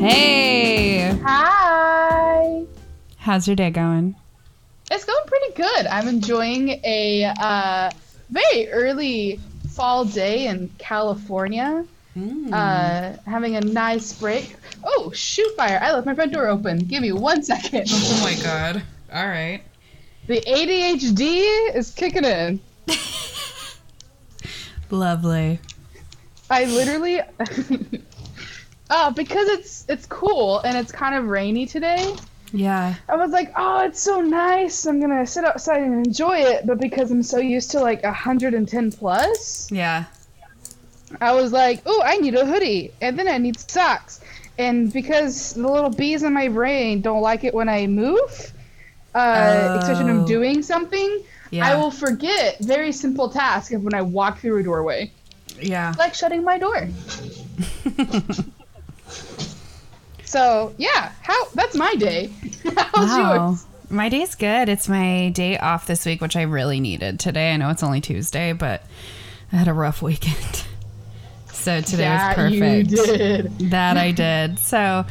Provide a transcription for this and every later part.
Hey, Hi. how's your day going? It's going pretty good. I'm enjoying a uh, very early fall day in California. Uh, having a nice break. Oh, shoot fire. I left my front door open. Give me one second. Oh my god. All right. The ADHD is kicking in. Lovely. I literally. oh, because it's it's cool and it's kind of rainy today. Yeah. I was like, oh, it's so nice. I'm gonna sit outside and enjoy it. But because I'm so used to like 110 plus, Yeah. I was like, oh, I need a hoodie, and then I need socks. And because the little bees in my brain don't like it when I move, uh, especially when Oh. I'm doing something, Yeah. I will forget very simple tasks of when I walk through a doorway, Yeah. like shutting my door. So yeah, how that's my day. How's wow. yours? My day's good. It's my day off this week, which I really needed today. I know it's only Tuesday, but I had a rough weekend. So today That was perfect. you did. That I did. So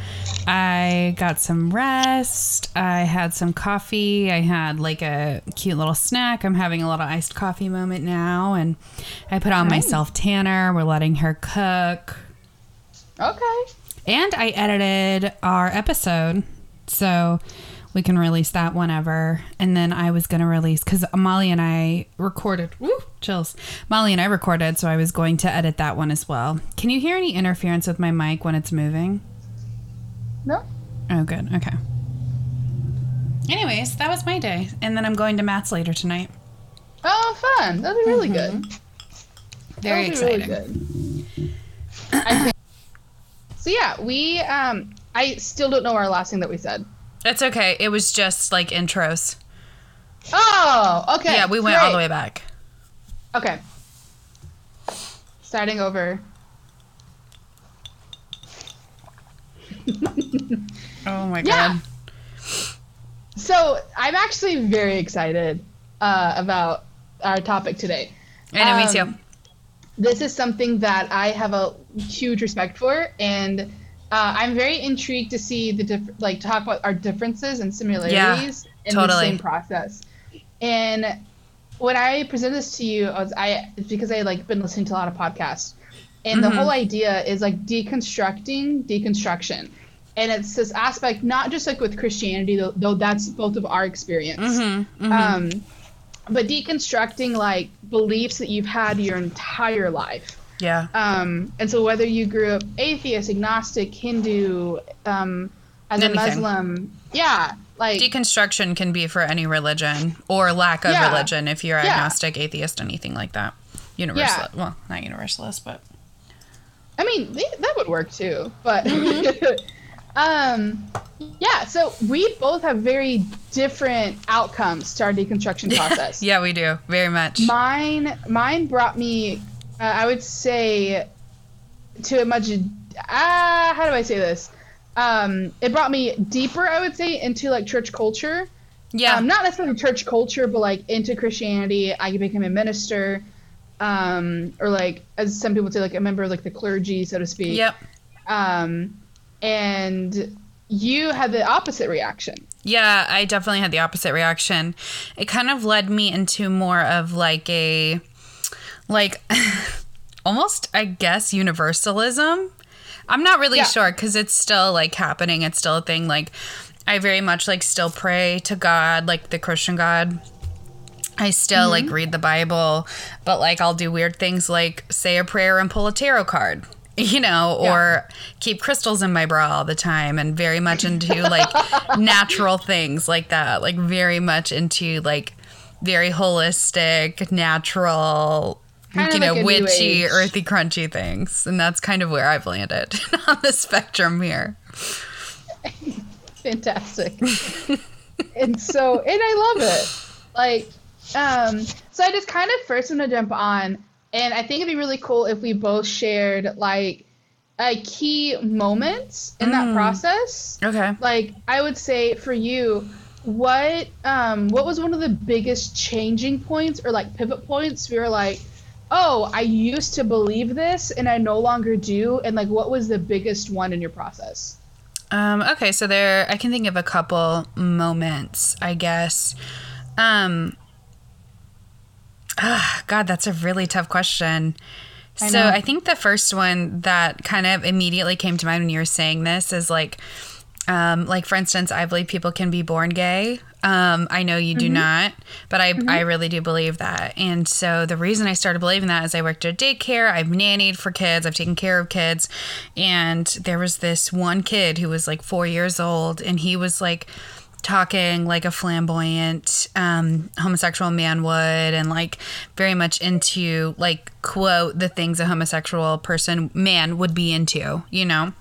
I got some rest. I had some coffee. I had like a cute little snack. I'm having a little iced coffee moment now. And I put on my Nice. self tanner. We're letting her cook. Okay. And I edited our episode. So we can release that whenever. And then I was going to release because Molly and I recorded. Woo, chills. Molly and I recorded. So I was going to edit that one as well. Can you hear any interference with my mic when it's moving? No. Oh, good. Okay. Anyways, that was my day. And then I'm going to Matt's later tonight. Oh, fun. That'll be really good. Very That'll be exciting. good. I think. So yeah, we um I still don't know our last thing that we said. It's okay. It was just like intros. Oh, okay. yeah, we went all the way back. Okay. Starting over. Oh my Yeah. god. So I'm actually very excited uh, about our topic today. I know, me Um, too. This is something that I have a huge respect for, and uh, I'm very intrigued to see the diff- like talk about our differences and similarities in the same process. And when I present this to you, I was I it's because I like been listening to a lot of podcasts, and the Mhm. whole idea is like deconstructing deconstruction, and it's this aspect not just like with Christianity though, though that's both of our experience Mm-hmm. mm-hmm. um, but deconstructing like beliefs that you've had your entire life. Yeah. Um, and so whether you grew up atheist, agnostic, Hindu, um, as Anything. a Muslim, yeah, like Deconstruction can be for any religion or lack of Yeah. religion if you're Yeah. agnostic, atheist, anything like that. Universalist. Well, not universalist, but I mean they, that would work too. But Mm-hmm. um, yeah, so we both have very different outcomes to our deconstruction process. yeah, we do very much. Mine, mine brought me, uh, I would say, to a much. Ah, how do I say this? Um, it brought me deeper, I would say, into like church culture. yeah. Um, not necessarily church culture, but like into Christianity. I could become a minister, um, or like as some people say, like a member of like the clergy, so to speak. yep. Um, and you had the opposite reaction. Yeah, I definitely had the opposite reaction. It kind of led me into more of like a like almost I guess universalism. I'm not really Yeah. sure cuz it's still like happening. It's still a thing like I very much like still pray to God, like the Christian God. I still like mm-hmm. read the Bible, but like I'll do weird things like say a prayer and pull a tarot card, you know, Yeah. or keep crystals in my bra all the time and very much into like natural things like that, like very much into like very holistic, natural, Kind you know, like witchy, earthy, crunchy things. And that's kind of where I've landed on the spectrum here. fantastic. and so, and I love it. Like, um, so I just kind of first want to jump on, and I think it'd be really cool if we both shared like a key moments in that Mm. process. Okay. Like, I would say for you, what um what was one of the biggest changing points or like pivot points? We were like, oh, I used to believe this and I no longer do. And like, what was the biggest one in your process? Um, okay, so there, I can think of a couple moments, I guess. Um, ah, God, that's a really tough question. I so. I think the first one that kind of immediately came to mind when you were saying this is like, um, like for instance, I believe people can be born gay. Um, I know you do Mm-hmm. not, but I, I really do believe that. And so the reason I started believing that is I worked at a daycare, I've nannied for kids, I've taken care of kids. And there was this one kid who was like four years old, and he was like, talking like a flamboyant um, homosexual man would and like very much into like quote the things a homosexual person man would be into you know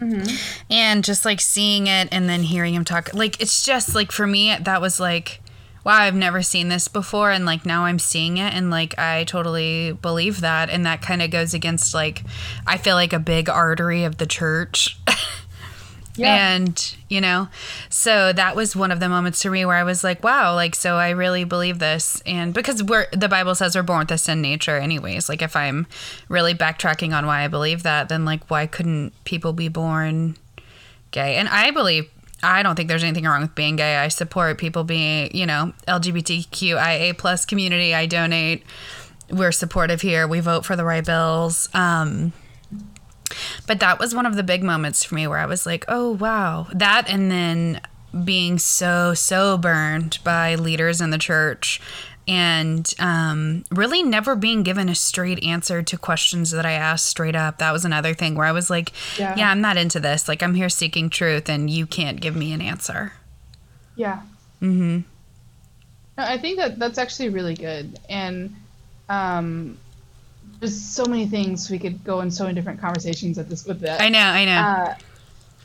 Mm-hmm. and just like seeing it and then hearing him talk like it's just like for me that was like wow i've never seen this before. And like now i'm seeing it and like i totally believe that. And that kind of goes against like i feel like a big artery of the church Yeah. and you know so that was one of the moments to me where i was like wow like so i really believe this and because we're the bible says we're born with this in nature anyways like if i'm really backtracking on why i believe that then like why couldn't people be born gay and i believe I don't think there's anything wrong with being gay. I support people being, you know, LGBTQIA plus community. I donate. We're supportive here. We vote for the right bills. Um, but that was one of the big moments for me where I was like, oh, wow. That and then being so, so burned by leaders in the church and um, really never being given a straight answer to questions that I asked straight up. That was another thing where I was like, Yeah. yeah, I'm not into this. Like, I'm here seeking truth and you can't give me an answer. Yeah. Mm hmm. No, I think that that's actually really good. And um, there's so many things we could go in so many different conversations at this with that. I know, I know. Uh,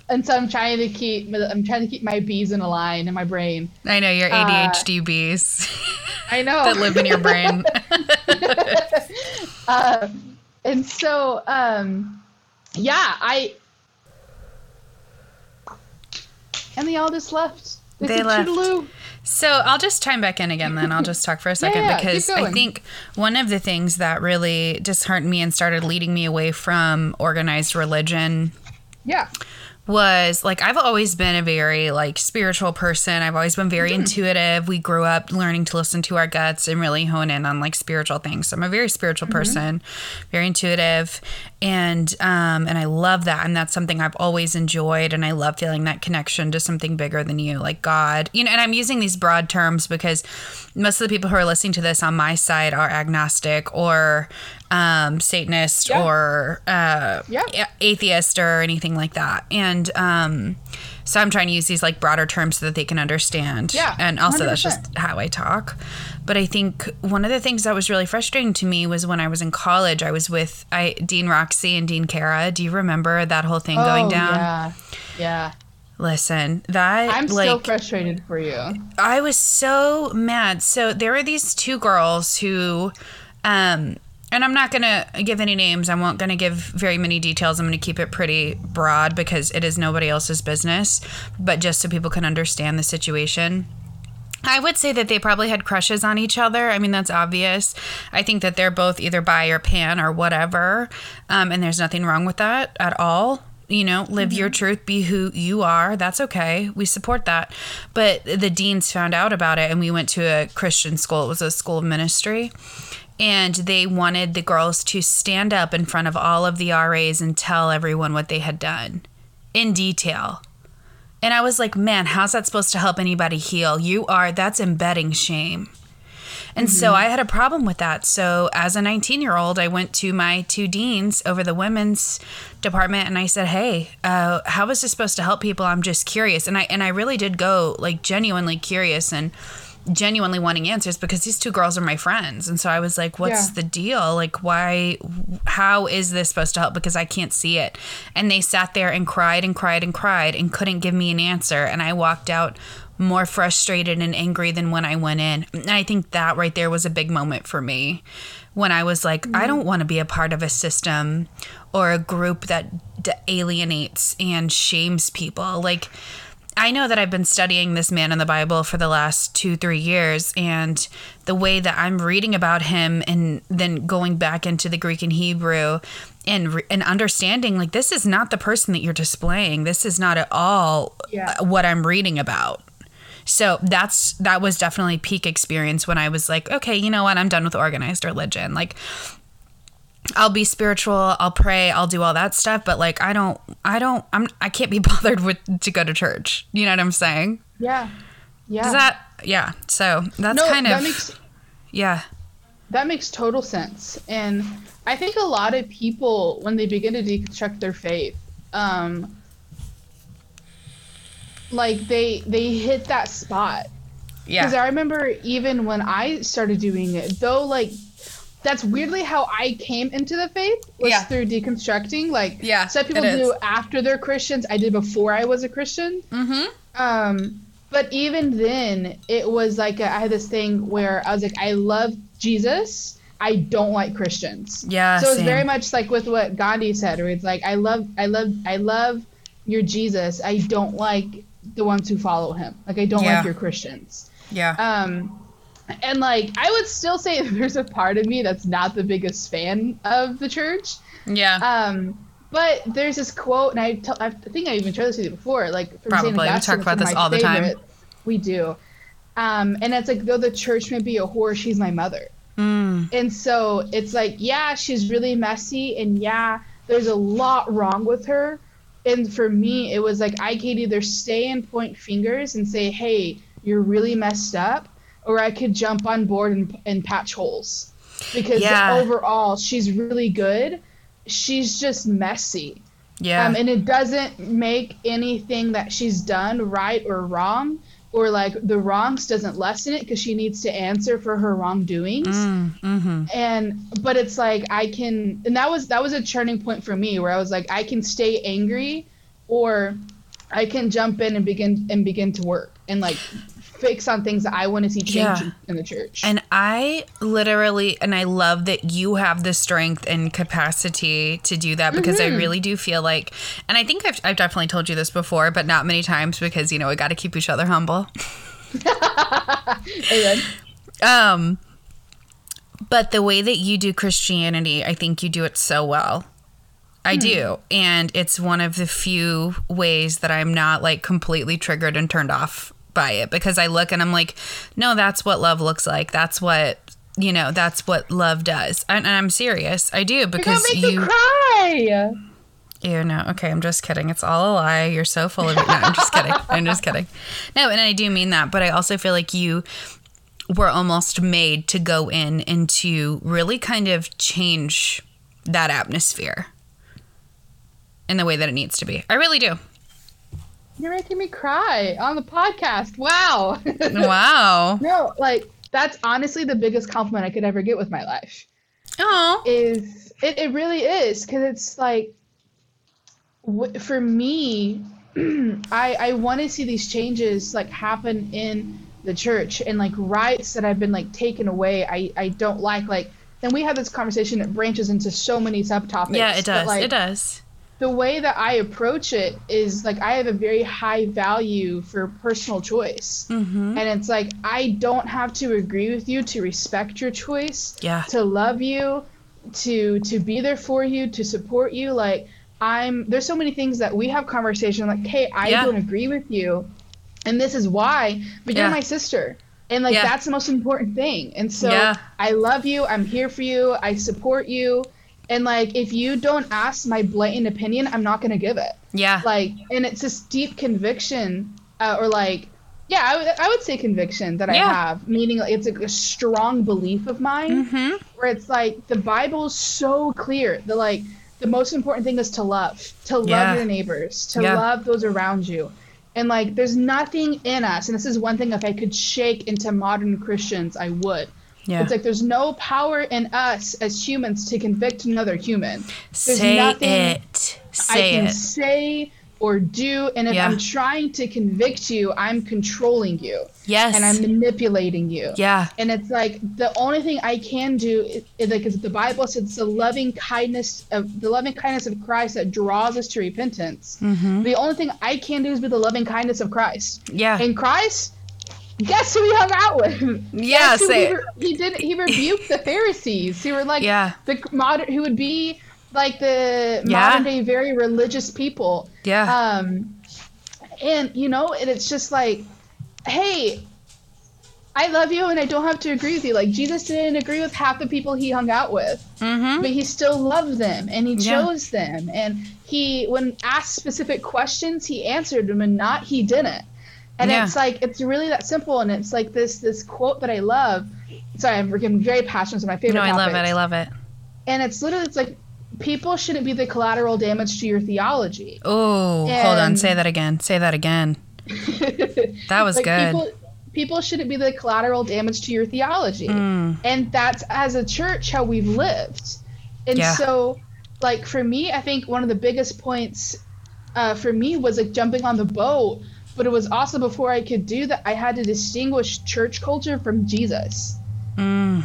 and so I'm trying to keep I'm trying to keep my bees in a line in my brain. I know your uh, ADHD bees I know that live in your brain. uh, and so um, yeah, I and they all just left. They, They left. toodaloo. So I'll just chime back in again then. I'll just talk for a second yeah, because I think one of the things that really disheartened me and started leading me away from organized religion Yeah. Was like I've always been a very like spiritual person. I've always been very intuitive. We grew up learning to listen to our guts and really hone in on like spiritual things. So I'm a very spiritual person, very intuitive, and um and I love that and that's something I've always enjoyed and I love feeling that connection to something bigger than you, like God. You know, and I'm using these broad terms because most of the people who are listening to this on my side are agnostic or um Satanist Yeah. or uh Yeah. atheist or anything like that. And um, so I'm trying to use these like broader terms so that they can understand. Yeah, And also that's 100%. just how I talk. But I think one of the things that was really frustrating to me was when I was in college, I was with I Dean Roxy and Dean Kara. Do you remember that whole thing going Oh, down? Yeah. Yeah. Listen, that I'm like still frustrated for you. I was so mad. So there were these two girls who, um, and I'm not gonna give any names. I won't gonna give very many details. I'm gonna keep it pretty broad because it is nobody else's business. But just so people can understand the situation. I would say that they probably had crushes on each other. I mean, that's obvious. I think that they're both either bi or pan or whatever. Um, and there's nothing wrong with that at all. You know, live your mm-hmm. truth, be who you are. That's okay. We support that. But the deans found out about it, and we went to a Christian school. It was a school of ministry. And they wanted the girls to stand up in front of all of the RAs and tell everyone what they had done in detail. And I was like, man, how's that supposed to help anybody heal? You are, that's embedding shame. And so I had a problem with that. So as a 19 year old, I went to my two deans over the women's department and I said, hey, uh, how is this supposed to help people? I'm just curious. And I, and I really did go like genuinely curious and genuinely wanting answers because these two girls are my friends. And so I was like, what's Yeah. the deal? Like, why, how is this supposed to help? Because I can't see it. And they sat there and cried and cried and cried and couldn't give me an answer. And I walked out more frustrated and angry than when I went in. And I think that right there was a big moment for me when I was like, I mm-hmm. don't want to be a part of a system or a group that d- alienates and shames people. Like, I know that I've been studying this man in the Bible for the last two, three years, and the way that I'm reading about him and then going back into the Greek and Hebrew and re- and understanding like this is not the person that you're displaying. This is not at all Yeah. what I'm reading about. So that's that was definitely peak experience when I was like, okay, you know what? I'm done with organized religion. Like I'll be spiritual, I'll pray, I'll do all that stuff, but like I don't I don't I'm I can't be bothered with to go to church. You know what I'm saying? Yeah. Yeah. Is that yeah. So that's no, kind that of makes yeah. that makes total sense. And I think a lot of people when they begin to deconstruct their faith, um like they they hit that spot. Yeah. Because I remember even when I started doing it, though, like that's weirdly how I came into the faith was Yeah. through deconstructing. Like Yeah, some people do after they're Christians. I did before I was a Christian. Mhm. Um, but even then, it was like a, I had this thing where I was like, I love Jesus. I don't like Christians. Yeah, So it's very much like with what Gandhi said, where it's like, I love, I love, I love your Jesus. I don't like the ones who follow him. Like I don't Yeah. like your Christians. Yeah. Um, and like I would still say there's a part of me that's not the biggest fan of the church. yeah. Um, but there's this quote, and I, tell, I think I even shared this to you before, like from Saint Probably. We talk about this all the time. We do. Um, and it's like though the church may be a whore, she's my mother. Mm. And so it's like, yeah, she's really messy, and yeah, there's a lot wrong with her. And for me, it was like I could either stay and point fingers and say, hey, you're really messed up, or I could jump on board and, and patch holes. Because Yeah. overall, she's really good. She's just messy. Yeah. Um, and it doesn't make anything that she's done right or wrong, or like the wrongs doesn't lessen it because she needs to answer for her wrongdoings mm, mhm. and but it's like i can and that was that was a turning point for me where i was like i can stay angry or i can jump in and begin and begin to work and like fix on things that i want to see change Yeah. in, the church And I literally, and I love that you have the strength and capacity to do that because Mm-hmm. I really do feel like, and I think I've, I've definitely told you this before, but not many times because, you know, we got to keep each other humble. Amen. Um, but the way that you do Christianity, I think you do it so well. I do. And it's one of the few ways that I'm not like completely triggered and turned off by it because I look and I'm like, no, that's what love looks like. That's what, you know, that's what love does. And, and I'm serious. I do because You're gonna make me you. cry. Ew, no. Okay, I'm just kidding. It's all a lie. You're so full of it. No, I'm just kidding. I'm just kidding. No, and I do mean that, but I also feel like you were almost made to go in and to really kind of change that atmosphere in the way that it needs to be. I really do. You're making me cry on the podcast. Wow. Wow. no, like that's honestly the biggest compliment I could ever get with my life. Oh. is it, it really is because it's like w- for me i i want to see these changes like happen in the church and like rights that I've been like taken away i i don't like like and we have this conversation that branches into so many subtopics Yeah, it but, does. like, it does. The way that I approach it is like I have a very high value for personal choice. Mm-hmm. And it's like I don't have to agree with you to respect your choice, Yeah. to love you, to to be there for you, to support you. Like I'm there's so many things that we have conversation like, "Hey, I Yeah. don't agree with you." And this is why, but Yeah. you're my sister. And like that's the most important thing. And so. I love you. I'm here for you. I support you. And like if you don't ask my blatant opinion, I'm not going to give it. Yeah. Like and it's this deep conviction uh, or like yeah, I would I would say conviction that I have, meaning like it's a, a strong belief of mine mm-hmm. where it's like the Bible's so clear that like the most important thing is to love, to love Yeah. your neighbors, to Yeah. love those around you. And like there's nothing in us, and this is one thing if I could shake into modern Christians, I would. Yeah. It's like there's no power in us as humans to convict another human. There's Say nothing it. I Say can it. say, or do. And if Yeah. I'm trying to convict you, I'm controlling you Yes. and I'm manipulating you. yeah. And it's like the only thing I can do is, is like 'cause the Bible says it's the loving kindness of the loving kindness of Christ that draws us to repentance. Mm-hmm. The only thing I can do is be the loving kindness of Christ. Yeah. And Christ, guess who he hung out with? Yeah, say he, re- he did. He rebuked the Pharisees who were like Yeah. the modern who would be like the Yeah. modern day very religious people. Yeah. Um, and you know, and it's just like, hey, I love you, and I don't have to agree with you. Like Jesus didn't agree with half the people he hung out with, mm-hmm. but he still loved them, and he Yeah. chose them. And he, when asked specific questions, he answered them, and not he didn't. And Yeah. it's like it's really that simple. And it's like this this quote that I love. Sorry, I'm getting very passionate. It's my favorite. No, I love it. I love it. And it's literally it's like people shouldn't be the collateral damage to your theology. Oh, hold on. Say that again. Say that again. That was like good. People, people shouldn't be the collateral damage to your theology. Mm. And that's as a church how we've lived. And Yeah. so, like for me, I think one of the biggest points uh, for me was like jumping on the boat. But it was also before I could do that, I had to distinguish church culture from Jesus. Mm.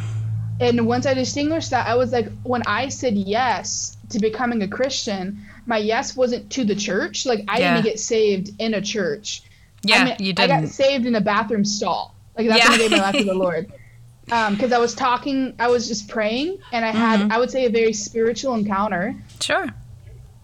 And once I distinguished that, I was like, when I said yes to becoming a Christian, my yes wasn't to the church. Like I Yeah. didn't get saved in a church. Yeah, I mean, you I got saved in a bathroom stall. Like that's Yeah. when I gave my life to the Lord. Because I was talking, I was just praying, and I had, Mhm. I would say, a very spiritual encounter. Sure.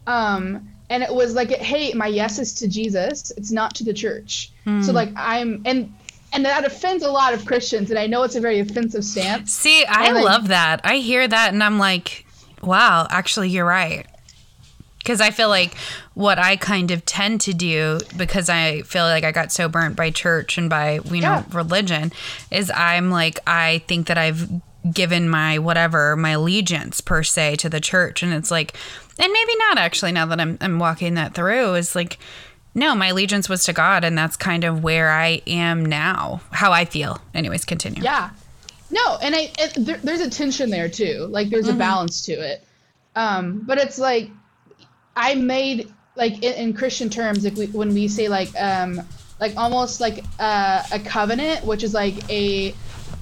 Um, and it was like, hey, my yes is to Jesus. It's not to the church. So Mm. like I'm, and and that offends a lot of Christians, and I know it's a very offensive stance. See, I And, like- love that. I hear that and I'm like, wow, actually, you're right. Because I feel like what I kind of tend to do, because I feel like I got so burnt by church and by, you know, Yeah. religion, is I'm like, I think that I've given my whatever, my allegiance per se to the church. And it's like, and maybe not actually now that I'm, I'm walking that through, is like, no, my allegiance was to God. And that's kind of where I am now, how I feel. Anyways, continue. Yeah. No, and I it, there, there's a tension there too. Like there's Mm-hmm. a balance to it. Um, but it's like I made like in, in Christian terms, like we, when we say like um like almost like uh, a covenant, which is like a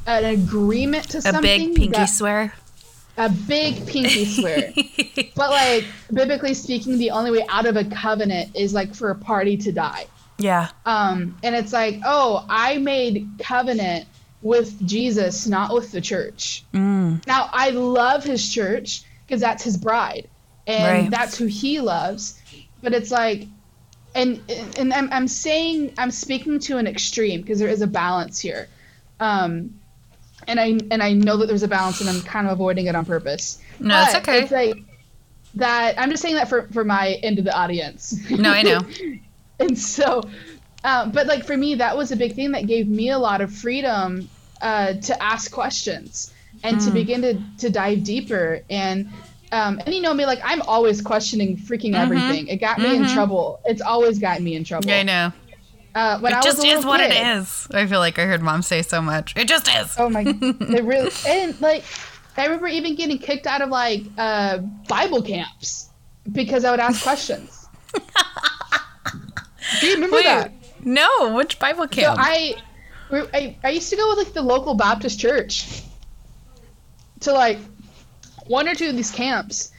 an agreement to A something. big pinky that- swear. A big pinky swear. but like biblically speaking, the only way out of a covenant is like for a party to die. Yeah. Um, and it's like, oh, I made covenant with Jesus, not with the church. Mm. Now, I love his church because that's his bride, and Right. that's who he loves. But it's like, and and I'm, I'm saying I'm speaking to an extreme because there is a balance here, um, and I and I know that there's a balance, and I'm kind of avoiding it on purpose. No, it's okay. It's like that. I'm just saying that for for my end of the audience. No, I know. and so um, but like for me that was a big thing that gave me a lot of freedom uh, to ask questions and to Hmm. begin to, to dive deeper and um, and you know me like i'm always questioning freaking everything it got me in Mhm. trouble it's always gotten me in trouble Yeah, I know. Uh, when I It was just a is what it kid- is. I feel like I heard mom say so much. It just is. oh my it really and like i remember even getting kicked out of like uh, bible camps because i would ask questions do you remember Wait, that no, which Bible So camp? I, I, I used to go with like the local Baptist church to like one or two of these camps,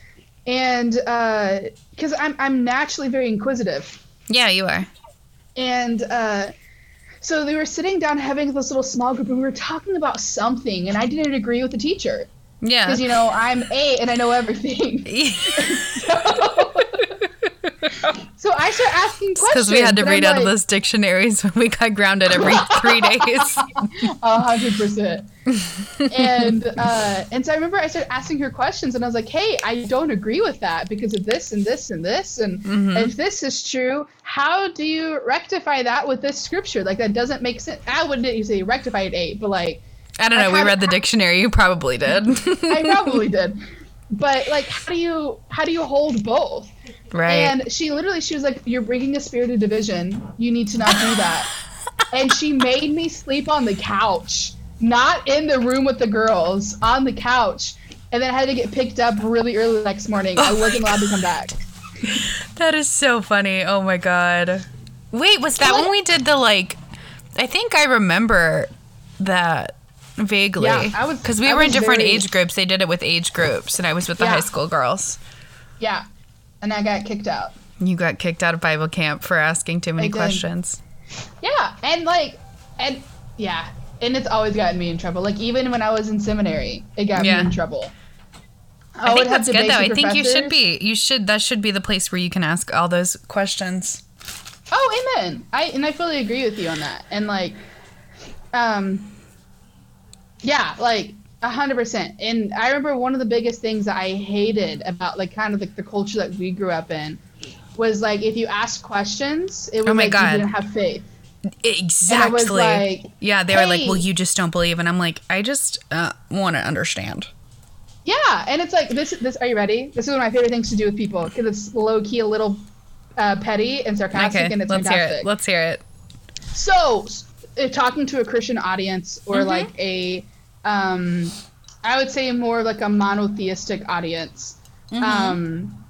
and because I'm I'm naturally very inquisitive, yeah, you are. And uh, so they were sitting down having this little small group, and we were talking about something, and I didn't agree with the teacher Yeah. because you know I'm eight and I know everything. so I start asking questions Because we had to and I'm read out of those dictionaries when we got grounded every three days. A hundred percent. And uh, and so I remember I started asking her questions, and I was like, "Hey, I don't agree with that because of this and this and this, and Mhm. if this is true, how do you rectify that with this scripture? Like that doesn't make sense. I wouldn't say rectify it eight, but like I don't I know. We read the dictionary. You probably did. I probably did. But like, how do you how do you hold both? right. And she literally, she was like, "You're bringing a spirit of division. You need to not do that." and she made me sleep on the couch, not in the room with the girls, on the couch. And then I had to get picked up really early the next morning. Oh I Oh my wasn't allowed to come back. That is so funny. Oh my god. Wait, was that when we did the like? I think I remember that vaguely. Yeah, I was- because we I were in different very- age groups. They did it with age groups, and I was with the Yeah. high school girls. Yeah. And I got kicked out. You got kicked out of Bible camp for asking too many questions. Yeah, and like, and yeah, and it's always gotten me in trouble. Like even when I was in seminary, it got Yeah. me in trouble. I, would think that's good though. I think you should be. You should. That should be the place where you can ask all those questions. Oh, amen. I and I fully agree with you on that. And like, um, yeah, like a hundred percent. And I remember one of the biggest things that I hated about like kind of like the culture that we grew up in was like if you asked questions, it was Oh my like God. you didn't have faith. Exactly. like, yeah, they were like, "Well, you just don't believe," and I'm like, "I just uh, want to understand." Yeah, and it's like this. This are you ready? This is one of my favorite things to do with people because it's low key a little uh, petty and sarcastic, Okay, and it's let's hear it. Let's hear it. So, uh, talking to a Christian audience or Mm-hmm. like a, um, I would say more like a monotheistic audience. Mm-hmm. Um,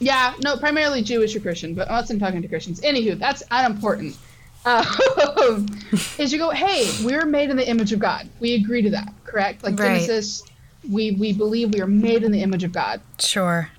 yeah, no, primarily Jewish or Christian, but unless I'm talking to Christians. Anywho, that's unimportant. Um, is you go, hey, we're made in the image of God. We agree to that, correct? Like Right. Genesis, we we believe we are made in the image of God. Sure.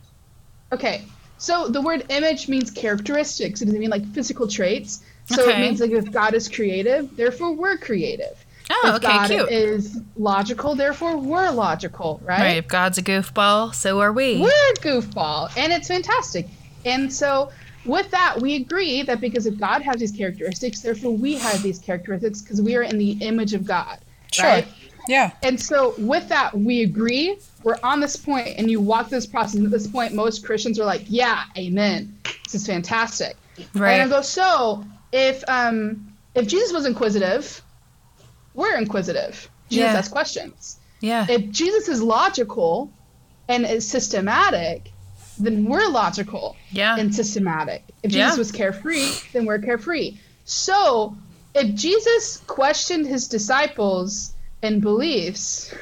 Okay, so the word image means characteristics. It doesn't mean like physical traits. So Okay. it means like if God is creative, therefore we're creative. Oh, if okay, God cute. is logical, therefore we're logical, right? Right. If God's a goofball, so are we. We're a goofball, and it's fantastic. And so with that, we agree that because if God has these characteristics, therefore we have these characteristics because we are in the image of God, right? Yeah. And so with that, we agree. We're on this point, and you walk this process. And at this point, most Christians are like, "Yeah, amen. This is fantastic." Right. And I go, "So if um if Jesus was inquisitive, we're inquisitive. Jesus Yeah. asks questions. Yeah. If Jesus is logical and is systematic, then we're logical Yeah. and systematic. If Jesus Yeah. was carefree, then we're carefree. So, if Jesus questioned his disciples and beliefs,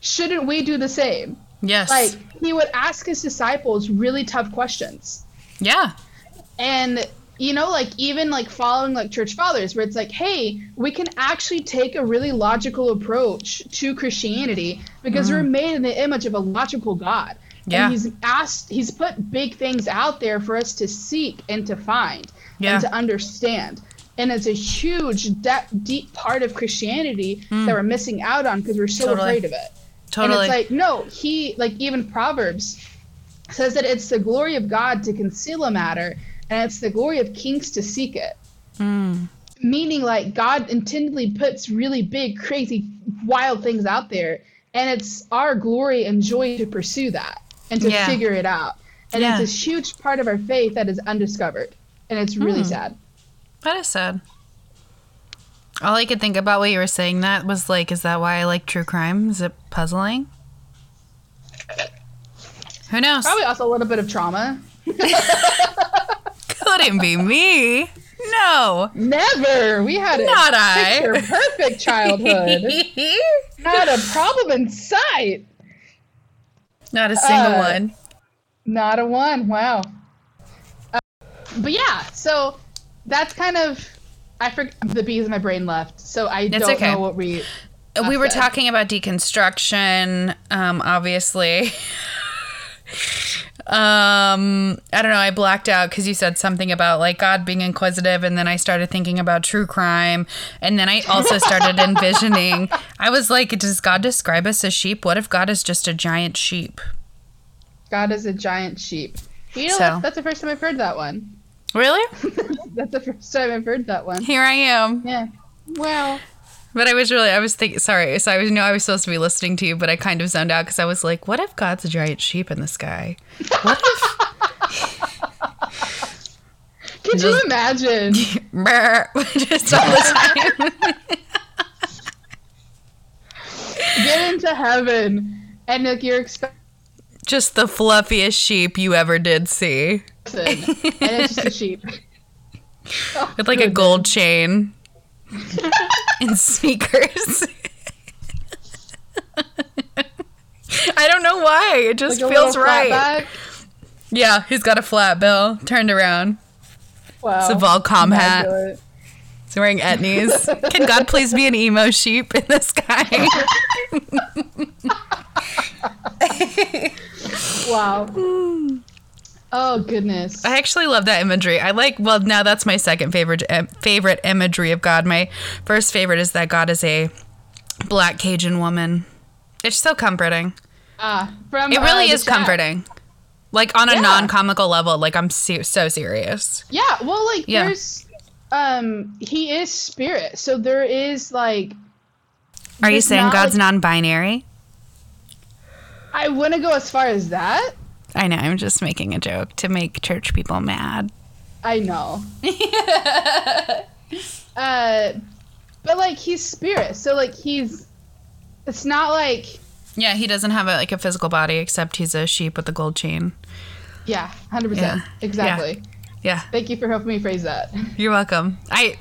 shouldn't we do the same? yes. Like, he would ask his disciples really tough questions. yeah. And you know, like even like following like church fathers, where it's like, hey, we can actually take a really logical approach to Christianity because mm-hmm. we're made in the image of a logical God. Yeah. And he's asked, he's put big things out there for us to seek and to find Yeah. and to understand. And it's a huge, de- deep part of Christianity mm. that we're missing out on because we're so. Totally. afraid of it. Totally. And it's like, no, he, like, even Proverbs says that it's the glory of God to conceal a matter, and it's the glory of kings to seek it. Mm. Meaning, like, God intendedly puts really big, crazy, wild things out there, and it's our glory and joy to pursue that and to Yeah. figure it out. And Yeah. it's a huge part of our faith that is undiscovered, and it's really Hmm. sad. That is sad. All I could think about what you were saying that was like, is that why I like true crime? Is it puzzling? Who knows? Probably also a little bit of trauma. Couldn't be me. No. Never. We had a Not I. perfect childhood. Not a problem in sight. Not a single Uh, one. Not a one. Wow. Uh, but yeah, so that's kind of I forgot the bees in my brain left, so I It's don't okay. know what we. we were said. talking about deconstruction um obviously um i don't know i blacked out because you said something about like god being inquisitive and then i started thinking about true crime and then i also started envisioning i was like does god describe us as sheep what if god is just a giant sheep God is a giant sheep. You know, So- that's, that's the first time I've heard that one. really that's the first time I've heard that one. here i am Yeah. Well, but i was really i was thinking sorry so i was know i was supposed to be listening to you but i kind of zoned out because i was like what if god's a giant sheep in the sky what if could you imagine? Just all the time. Get into heaven and like you're expecting, just the fluffiest sheep you ever did see. and it's just a sheep. With like a gold chain and sneakers. I don't know why. It just Like feels right. Yeah, he's got a flat bill turned around. Wow. It's a Volcom hat. He's wearing etnies. Can God please be an emo sheep in the sky? Wow. Oh goodness. I actually love that imagery. I like. Well, now that's my second favorite favorite imagery of God. My first favorite is that God is a black Cajun woman. It's so comforting. Ah, from It really uh, is comforting. Like on a Yeah. non-comical level. Like I'm se- so serious. Yeah, well, like Yeah. there's, um, he is spirit, so there is like. Are you saying God's non-binary? I wouldn't go as far as that. I know. I'm just making a joke to make church people mad. I know. uh, but like he's spirit, so like he's. It's not like Yeah, he doesn't have a, like a physical body except he's a sheep with a gold chain. yeah, hundred Yeah. percent, exactly. Yeah, Thank you for helping me phrase that. you're welcome. I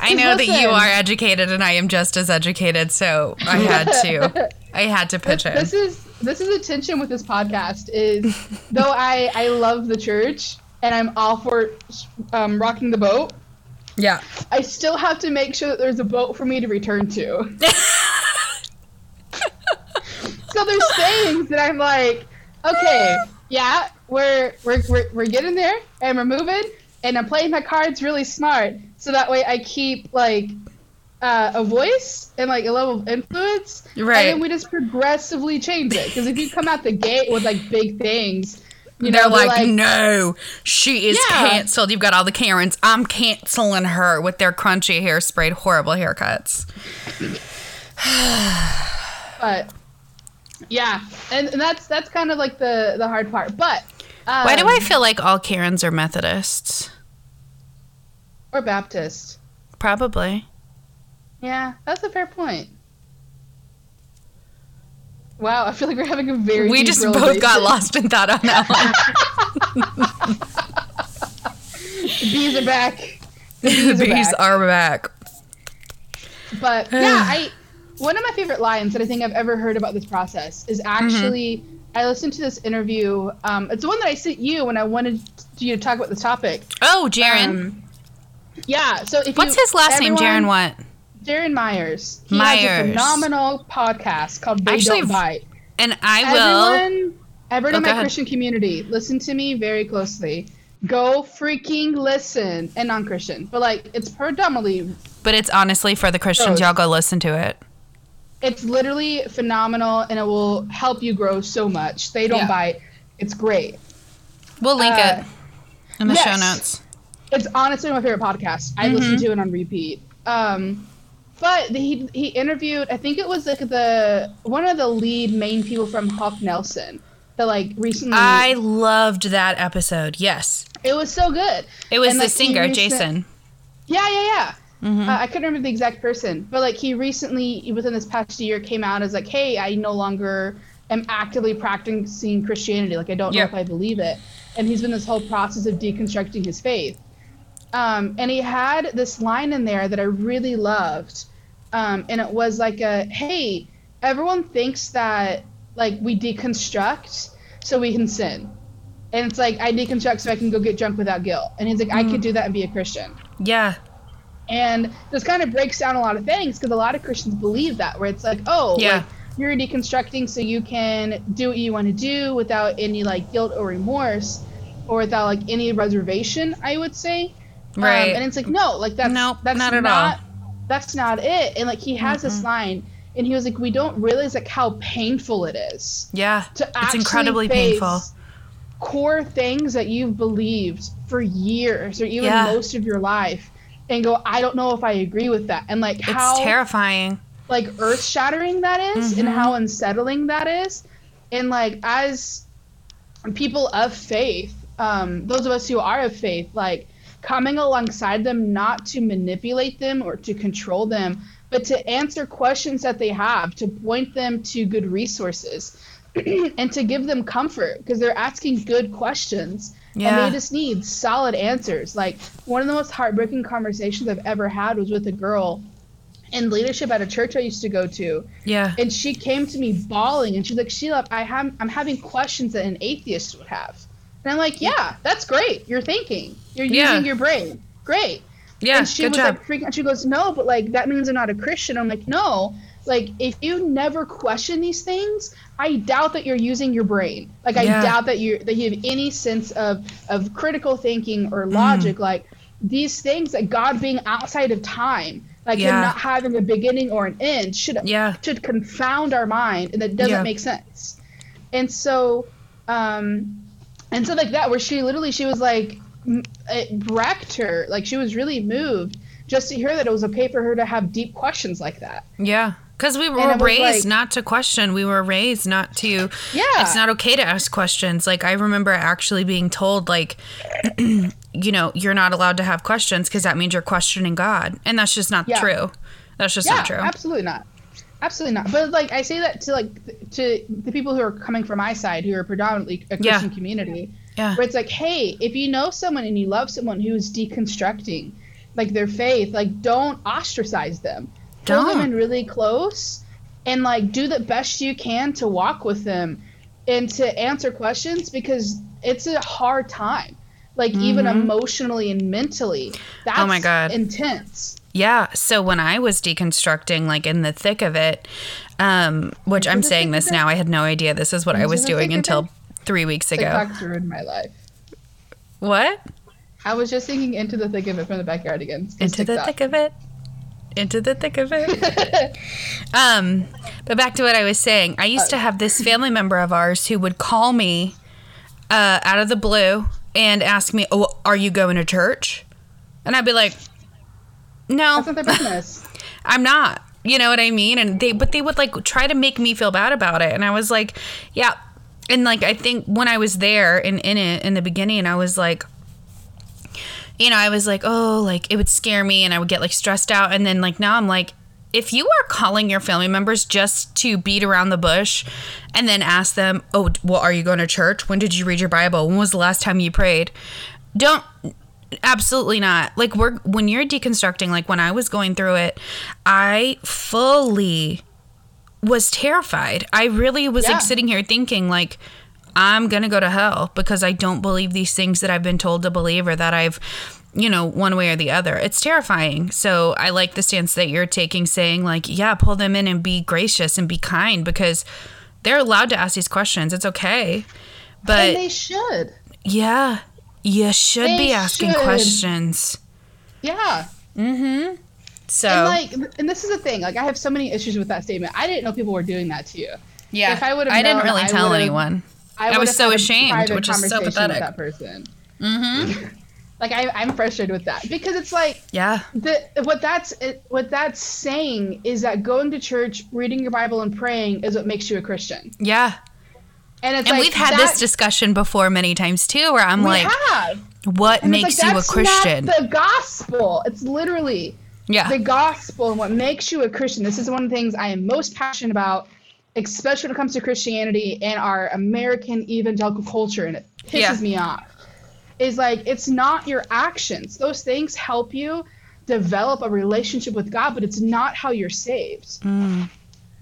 I know that you are educated and I am just as educated, so I had to I had to pitch it. This is this is a tension with this podcast is though I I love the church and I'm all for um, rocking the boat. Yeah. I still have to make sure that there's a boat for me to return to. so there's things that I'm like, okay, yeah, we're we're we're, we're getting there and we're moving and I'm playing my cards really smart so that way I keep like uh, a voice and like a level of influence, Right. And then we just progressively change it because if you come out the gate with like big things, you They're know, they're like, no, she is Yeah. canceled. You've got all the Karens. I'm canceling her with their crunchy hair sprayed horrible haircuts. but yeah, and, and that's that's kind of like the the hard part. But um, Why do I feel like all Karens are Methodists? or Baptist? Probably. Yeah, that's a fair point. Wow, I feel like we're having a very We just both got lost in thought on that one. The bees are back. the The bees, bees are back. are back. But yeah, I one of my favorite lines that I think I've ever heard about this process is actually Mm-hmm. I listened to this interview. Um, it's the one that I sent you when I wanted you to talk about this topic. Oh, Jaron. Um, yeah. So if What's you, his last name? Jaron what? Jaron Myers. He has a phenomenal podcast called They Actually, Don't Bite. And I will. Everyone, everyone Oh, in my ahead. Christian community, listen to me very closely. Go freaking listen, and non-Christian, but like it's predominantly, But it's honestly for the Christians. Gross. Y'all go listen to it. it's literally phenomenal, and it will help you grow so much. They don't Yeah. bite. It's great. We'll link Uh, it in the show notes. It's honestly my favorite podcast. I listen Mm-hmm. to it on repeat. Um, but he he interviewed. I think it was like the one of the lead main people from Hawk Nelson. That like recently. I loved that episode. Yes. it was so good. It was And, the like, singer, recent- Jason. Yeah, yeah, yeah. Mhm. Uh, I couldn't remember the exact person, but like he recently, within this past year, came out as like, "Hey, I no longer am actively practicing Christianity. Like, I don't Yeah. know if I believe it." And he's been this whole process of deconstructing his faith. Um, and he had this line in there that I really loved, um, and it was like a, "Hey, everyone thinks that like we deconstruct so we can sin." And it's like I deconstruct so I can go get drunk without guilt. And he's like, I could do that and be a Christian. Yeah. And this kind of breaks down a lot of things because a lot of Christians believe that, where it's like, oh, Yeah. like, you're deconstructing so you can do what you want to do without any like guilt or remorse or without like any reservation, I would say. Um, Right. and it's like, no, like that's Nope, that's not at not that's not it. And like he has this line and he was like, we don't realize like how painful it is yeah. to It's incredibly painful. core things that you've believed for years or even Yeah. most of your life and go i don't know if i agree with that and like It's how terrifying. like earth shattering that is and Mhm. how unsettling that is and like as people of faith um those of us who are of faith like coming alongside them not to manipulate them or to control them but to answer questions that they have to point them to good resources and to give them comfort because they're asking good questions and they just need solid answers. Like one of the most heartbreaking conversations i've ever had was with a girl in leadership at a church i used to go to. Yeah. and she came to me bawling and she's like sheila i have i'm having questions that an atheist would have And I'm like, yeah, that's great. You're thinking. You're Yeah. using your brain. Great. Yeah, and she good was job. like freaking out. She goes, no, but like that means I'm not a Christian. I'm like, no. Like if you never question these things, I doubt that you're using your brain. Like I Yeah. doubt that you that you have any sense of of critical thinking or Mm. logic. Like these things, like God being outside of time, like Yeah. him not having a beginning or an end, should Yeah. should confound our mind, and that doesn't Yeah. make sense. And so, um, and so like that, where she literally she was like, it wrecked her. Like she was really moved just to hear that it was okay for her to have deep questions like that. Yeah. Because we were raised like- not to question. We were raised not to. Yeah. It's not okay to ask questions. Like, I remember actually being told, like, you know, you're not allowed to have questions because that means you're questioning God. And that's just not Yeah. true. That's just yeah, not true. absolutely not. Absolutely not. But like I say that to like to the people who are coming from my side, who are predominantly a Yeah. Christian community, Yeah. where it's like, hey, if you know someone and you love someone who's deconstructing like their faith, like don't ostracize them. Pull them Don't. in really close and like do the best you can to walk with them and to answer questions because it's a hard time. Like even emotionally and mentally. That's Mm-hmm. Oh my God. intense. Yeah. So when I was deconstructing, like in the thick of it, um, which I'm saying this now, I had no idea this is what I was doing until three weeks ago. TikTok's ruined my life. What? I was just thinking into the thick of it from the backyard again. Into the thick of it. Into the thick of it. um, but back to what I was saying. I used to have this family member of ours who would call me uh, out of the blue and ask me, "Oh, are you going to church?" And I'd be like, "No, That's not their business. I'm not." You know what I mean? And they, but they would like try to make me feel bad about it. And I was like, "Yeah." And like I think when I was there and in it in the beginning, I was like, you know, I was like, oh, like it would scare me and I would get like stressed out. And then like now I'm like, if you are calling your family members just to beat around the bush and then ask them, oh, well, are you going to church? When did you read your Bible? When was the last time you prayed? Don't absolutely not. Like we're when you're deconstructing like when i was going through it i fully was terrified. I really was Yeah. like sitting here thinking like i'm gonna go to hell because i don't believe these things that i've been told to believe or that i've you know one way or the other. It's terrifying. So i like the stance that you're taking saying like yeah pull them in and be gracious and be kind because they're allowed to ask these questions. It's okay. But and they should. yeah you should They be asking should. questions Yeah. Mm hmm. So And like, and this is the thing. Like, I have so many issues with that statement. I didn't know people were doing that to you. yeah if I would've i didn't really I tell anyone I was so ashamed, which is so conversation with pathetic. That person. Mm-hmm. like, I, I'm frustrated with that because it's like yeah the what that's it, what that's saying is that going to church, reading your Bible, and praying is what makes you a Christian. yeah And it's and like we've had that- this discussion before many times too where i'm like have. what And makes like, you a christian the gospel. It's literally yeah the gospel and what makes you a Christian. This is one of the things I am most passionate about, especially when it comes to Christianity and our American evangelical culture, and it pisses Yeah. me off. Is like it's not your actions; those things help you develop a relationship with God, but it's not how you're saved. Mm.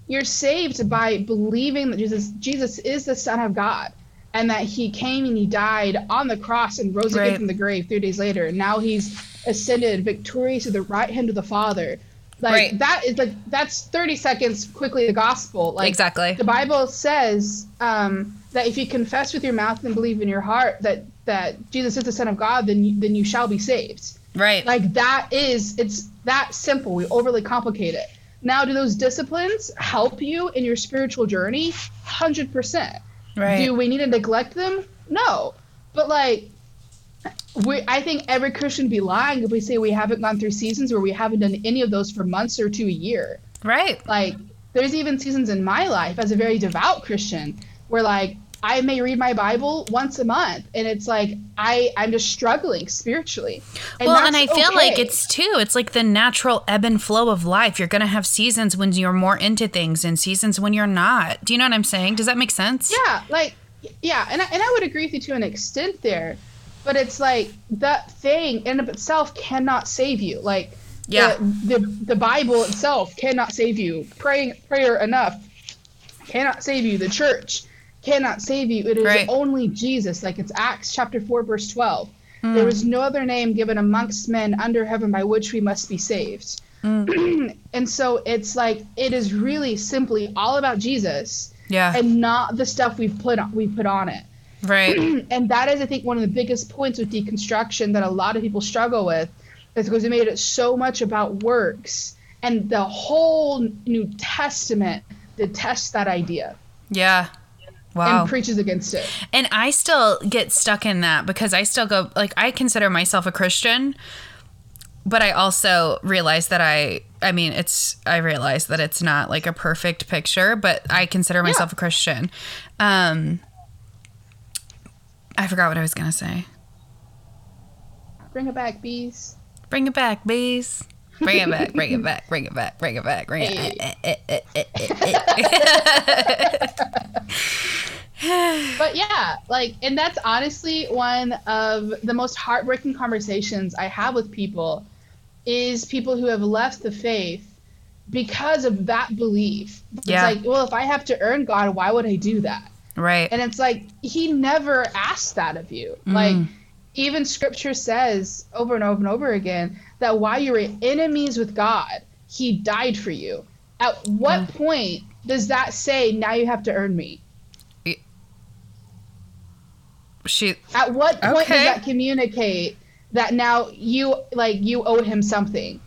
You're saved by believing that Jesus Jesus is the Son of God. And that he came and he died on the cross and rose Right. again from the grave three days later. And now he's ascended victorious to the right hand of the Father. Like Right. that is like that's thirty seconds quickly the gospel. Like Exactly. the Bible says um, that if you confess with your mouth and believe in your heart that that Jesus is the Son of God, then you, then you shall be saved. right Like that is it's that simple. We overly complicate it. Now, do those disciplines help you in your spiritual journey? Hundred percent. right Do we need to neglect them? No. But like we I think every Christian would be lying if we say we haven't gone through seasons where we haven't done any of those for months or to a year. right Like there's even seasons in my life as a very devout Christian where like I may read my Bible once a month and it's like I I'm just struggling spiritually. well and i feel like it's too it's like the natural ebb and flow of life you're gonna have seasons when you're more into things and seasons when you're not do you know what i'm saying does that make sense Yeah, like yeah, and I, and I would agree with you to an extent there, but it's like that thing in and of itself cannot save you. Like Yeah. the, the the Bible itself cannot save you. Praying prayer enough cannot save you. The church cannot save you. It is Right. only Jesus. Like it's Acts chapter 4, verse 12. Hmm. There is no other name given amongst men under heaven by which we must be saved. Hmm. and so it's like it is really simply all about Jesus Yeah. and not the stuff we've put on, we put on it. right. And that is, I think, one of the biggest points with deconstruction that a lot of people struggle with, is because it made it so much about works, and the whole New Testament detests that idea Yeah. Wow. and preaches against it. And I still get stuck in that because I still go like I consider myself a Christian, but I also realize that I I mean it's I realize that it's not like a perfect picture, but I consider myself a Christian. Um I forgot what I was going to say. Bring it back, bees. Bring it back, bees. Bring it back, bring it back, bring it back, bring it back, bring Hey. it. But yeah, like, and that's honestly one of the most heartbreaking conversations I have with people is people who have left the faith because of that belief. Yeah. It's like, well, if I have to earn God, why would I do that? Right. And it's like he never asked that of you. Mm. Like even scripture says over and over and over again that while you were enemies with God, he died for you. At what Mm. point does that say now you have to earn me? She At what point Okay. does that communicate that now you like you owe him something?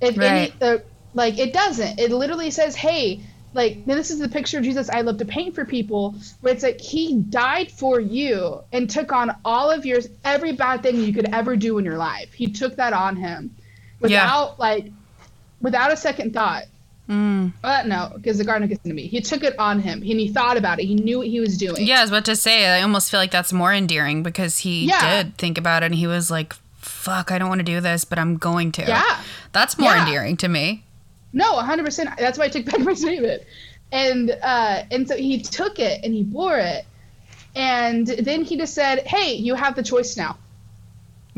If any, Right. the, like it doesn't. It literally says, "Hey, like this is the picture of Jesus I love to paint for people, where it's like he died for you and took on all of yours, every bad thing you could ever do in your life. He took that on him without like without a second thought. mm. Uh, no, because the Garden of Gethsemane. He took it on him, and he thought about it. He knew what he was doing. Yeah, I was about to say, I almost feel like that's more endearing because he Yeah. did think about it and he was like, fuck, I don't want to do this, but I'm going to. Yeah. That's more Yeah. endearing to me. No, 100%. That's why I took back my statement. And uh, and so he took it and he bore it. And then he just said, hey, you have the choice now.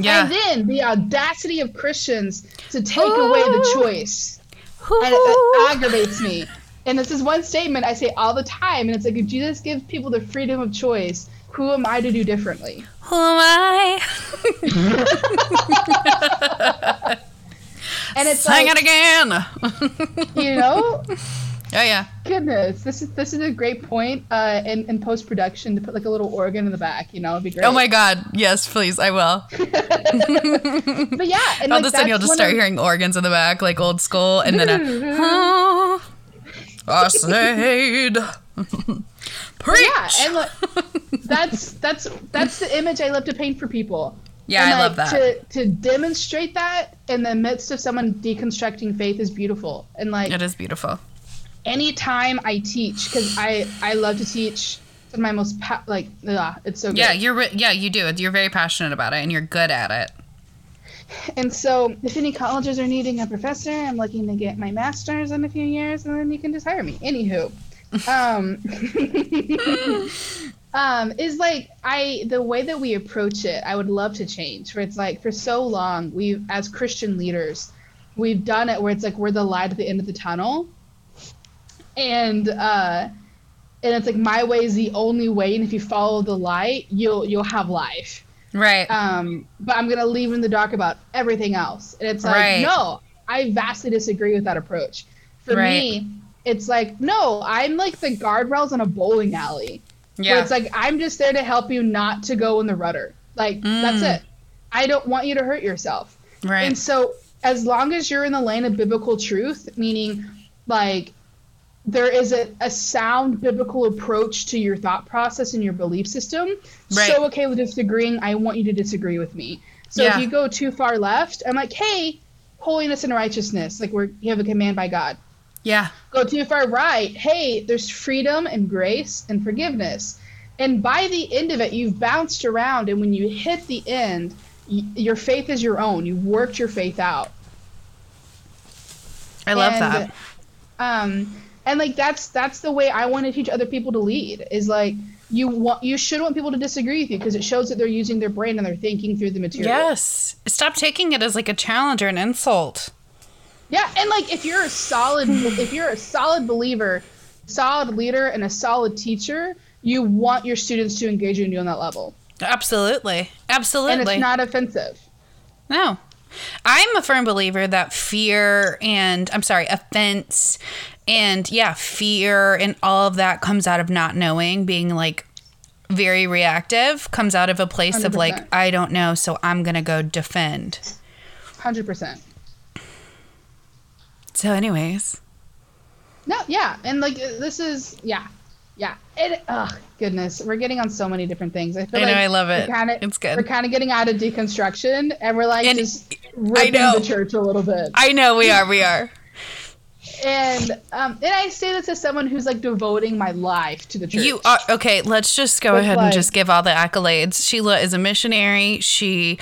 Yeah. And then the audacity of Christians to take away the choice. And it, it aggravates me. And this is one statement I say all the time. And it's like, if Jesus gives people the freedom of choice, who am I to do differently? Who am I? And it's Sing like, it again. you know, oh, yeah. goodness, this is this is a great point uh, in, in post production to put like a little organ in the back. You know, it'd be great. Oh, my God. Yes, please. I will. But yeah, and All like, of a sudden, you'll just start of- hearing organs in the back, like old school, and then a. Oh, I said. Preach. Yeah, and like, that's that's that's the image I love to paint for people. Yeah, And, I love that. To to demonstrate that in the midst of someone deconstructing faith is beautiful. And like It is beautiful. Anytime I teach, because I I love to teach. It's my most pa- like ugh, it's so good. Yeah, you're. Yeah, you do. You're very passionate about it, and you're good at it. And so, if any colleges are needing a professor, I'm looking to get my master's in a few years, and then you can just hire me. Anywho, um, um, is like I the way that we approach it, I would love to change. Where it's like for so long, we as Christian leaders, we've done it where it's like we're the light at the end of the tunnel, and uh, and it's like my way is the only way, and if you follow the light, you'll you'll have life Right. um, but I'm gonna leave in the dark about everything else. And it's like, Right. no, I vastly disagree with that approach. For Right. me, it's like, no, I'm like the guardrails in a bowling alley. Yeah. it's like I'm just there to help you not to go in the rudder. Like that's Mm. it. I don't want you to hurt yourself. right. And so as long as you're in the lane of biblical truth, meaning like there is a, a sound biblical approach to your thought process and your belief system. Right. So okay with disagreeing, I want you to disagree with me. So Yeah. if you go too far left, I'm like, hey, holiness and righteousness, like we're you have a command by God. yeah. Go too far right, hey, there's freedom and grace and forgiveness. And by the end of it, you've bounced around, and when you hit the end, y- your faith is your own. You've worked your faith out. I love And, that. Um, and like that's that's the way I want to teach other people to lead. Is like you want you should want people to disagree with you because it shows that they're using their brain and they're thinking through the material. Yes. Stop taking it as like a challenge or an insult. Yeah, and like if you're a solid if you're a solid believer, solid leader and a solid teacher, you want your students to engage in you on that level. Absolutely. Absolutely. And it's not offensive. No. I'm a firm believer that fear and, I'm sorry, offense and, yeah, fear and all of that comes out of not knowing, being like very reactive, comes out of a place of like, I don't know, so I'm going to go defend. 100%. So, anyways, No, yeah. And like this is yeah. Yeah. It oh goodness. We're getting on so many different things. I feel I know, like I love it. We're kinda, It's good. We're kind of getting out of deconstruction and we're like And just ripping the church a little bit. I know we are, we are. And um and I say this as someone who's like devoting my life to the church. You are okay. Let's just go ahead and just give all the accolades. Sheila is a missionary. She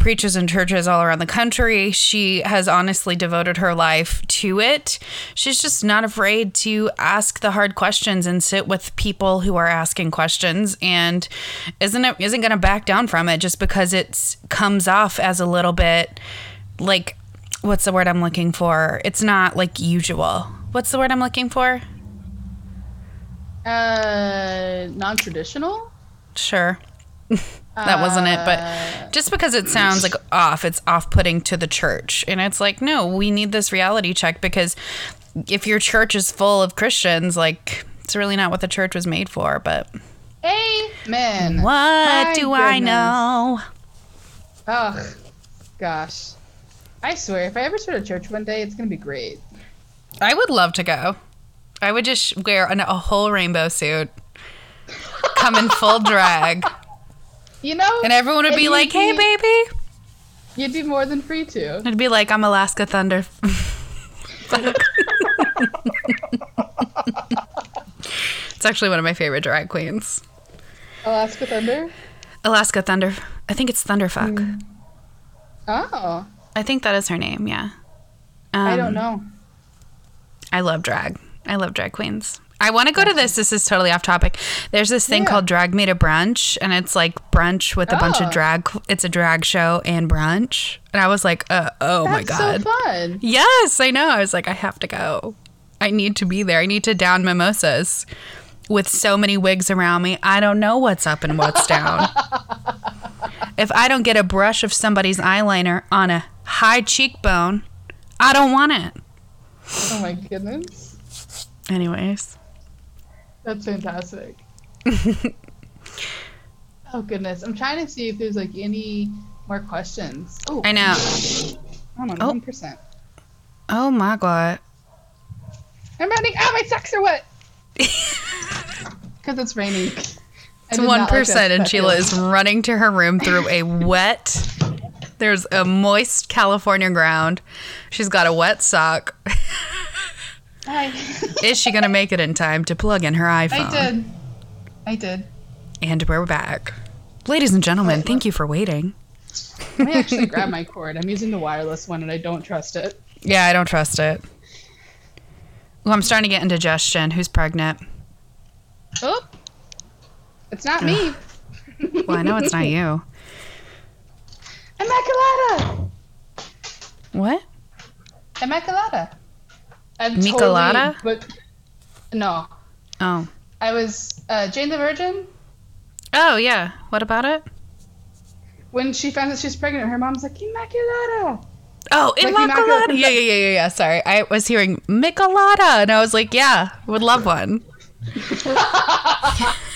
preaches in churches all around the country. She has honestly devoted her life to it. She's just not afraid to ask the hard questions and sit with people who are asking questions and isn't it isn't going to back down from it just because it comes off as a little bit like what's the word I'm looking for? It's not like usual. What's the word I'm looking for? uh non-traditional? Sure. that wasn't it, Uh, but just because it sounds like off, it's off putting to the church. And it's like, no, we need this reality check because if your church is full of Christians, like, it's really not what the church was made for. But Amen. what My do I know? Oh gosh. I swear, if I ever start a church one day, it's gonna be great. I would love to go. I would just wear an, a whole rainbow suit, come in full drag, You know? and everyone would be like, hey, be- baby. You'd be more than free to. It'd be like, I'm Alaska Thunder. it's actually one of my favorite drag queens. Alaska Thunder? Alaska Thunder. I think it's Thunderfuck. Hmm. Oh. I think that is her name, yeah. I Um, don't know. I love drag. I love drag queens. I want to go to this. This is totally off topic. There's this thing Yeah. called Drag Me to Brunch, and it's like brunch with a bunch of Oh. drag. It's a drag show and brunch. And I was like, uh, oh my God. so fun. Yes, I know. I was like, I have to go. I need to be there. I need to down mimosas. With so many wigs around me, I don't know what's up and what's down. if I don't get a brush of somebody's eyeliner on a high cheekbone, I don't want it. Oh my goodness. Anyways, That's fantastic. oh goodness. I'm trying to see if there's like any more questions. Oh, I know. I'm on Oh. one percent. Oh my god. I'm running. Ah, my socks are wet. Because it's raining. It's one like and Sheila is running to her room through a wet. There's a moist California ground. She's got a wet sock. Hi. Is she gonna make it in time to plug in her iPhone? I did. I did. And we're back. Ladies and gentlemen, thank you for waiting. I actually grabbed my cord. I'm using the wireless one and I don't trust it. Yeah, I don't trust it. Well, I'm starting to get indigestion. Who's pregnant? Oh, it's not me. Well, I know it's not you. Immaculata. What? Immaculata. I'm Michelada? Totally, but no, Oh. I was uh, Jane the Virgin. Oh, yeah. What about it? When she found out she was pregnant, her mom's like Immaculata. Oh, Like Immaculata. Immaculata. Yeah, yeah, yeah, yeah, yeah. Sorry. I was hearing Michelada, and I was like, yeah, would love one.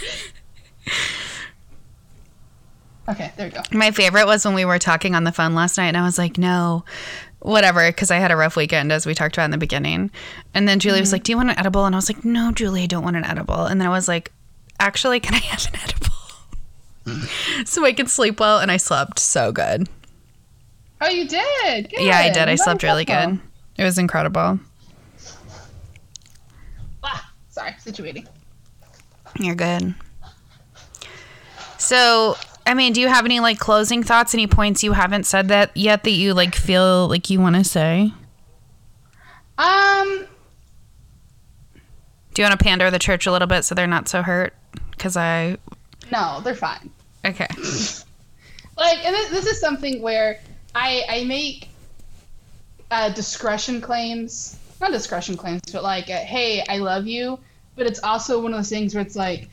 Okay, there we go. My favorite was when we were talking on the phone last night, and I was like, no, whatever, because I had a rough weekend, as we talked about in the beginning. And then Julie was like, do you want an edible? And I was like, no, Julie, I don't want an edible. And then I was like, actually, can I have an edible? so I could sleep well, and I slept so good. Oh, you did. Good. Yeah, I did. I slept really good. It was incredible. Ah, sorry, situating. You're good. So, I mean, do you have any like closing thoughts? Any points you haven't said that yet that you like feel like you want to say? Um, Do you want to pander the church a little bit so they're not so hurt? Because I no, they're fine. okay. like and this, this is something where i i make uh discretion claims not discretion claims but like uh, hey i love you but it's also one of those things where it's like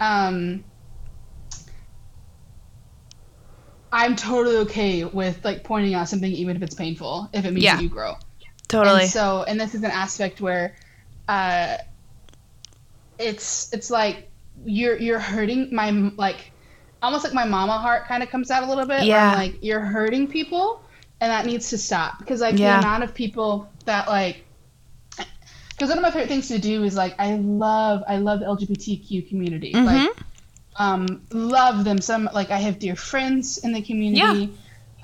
um, I'm totally okay with like pointing out something even if it's painful, if it means Yeah. that you grow. Totally. And so, and this is an aspect where, uh, it's it's like you're you're hurting my like, almost like my mama heart kind of comes out a little bit. Yeah. like you're hurting people, and that needs to stop because like Yeah. the amount of people that like. Because one of my favorite things to do is like I love I love the LGBTQ community. Like Mhm. Um, love them. Some like I have dear friends in the community.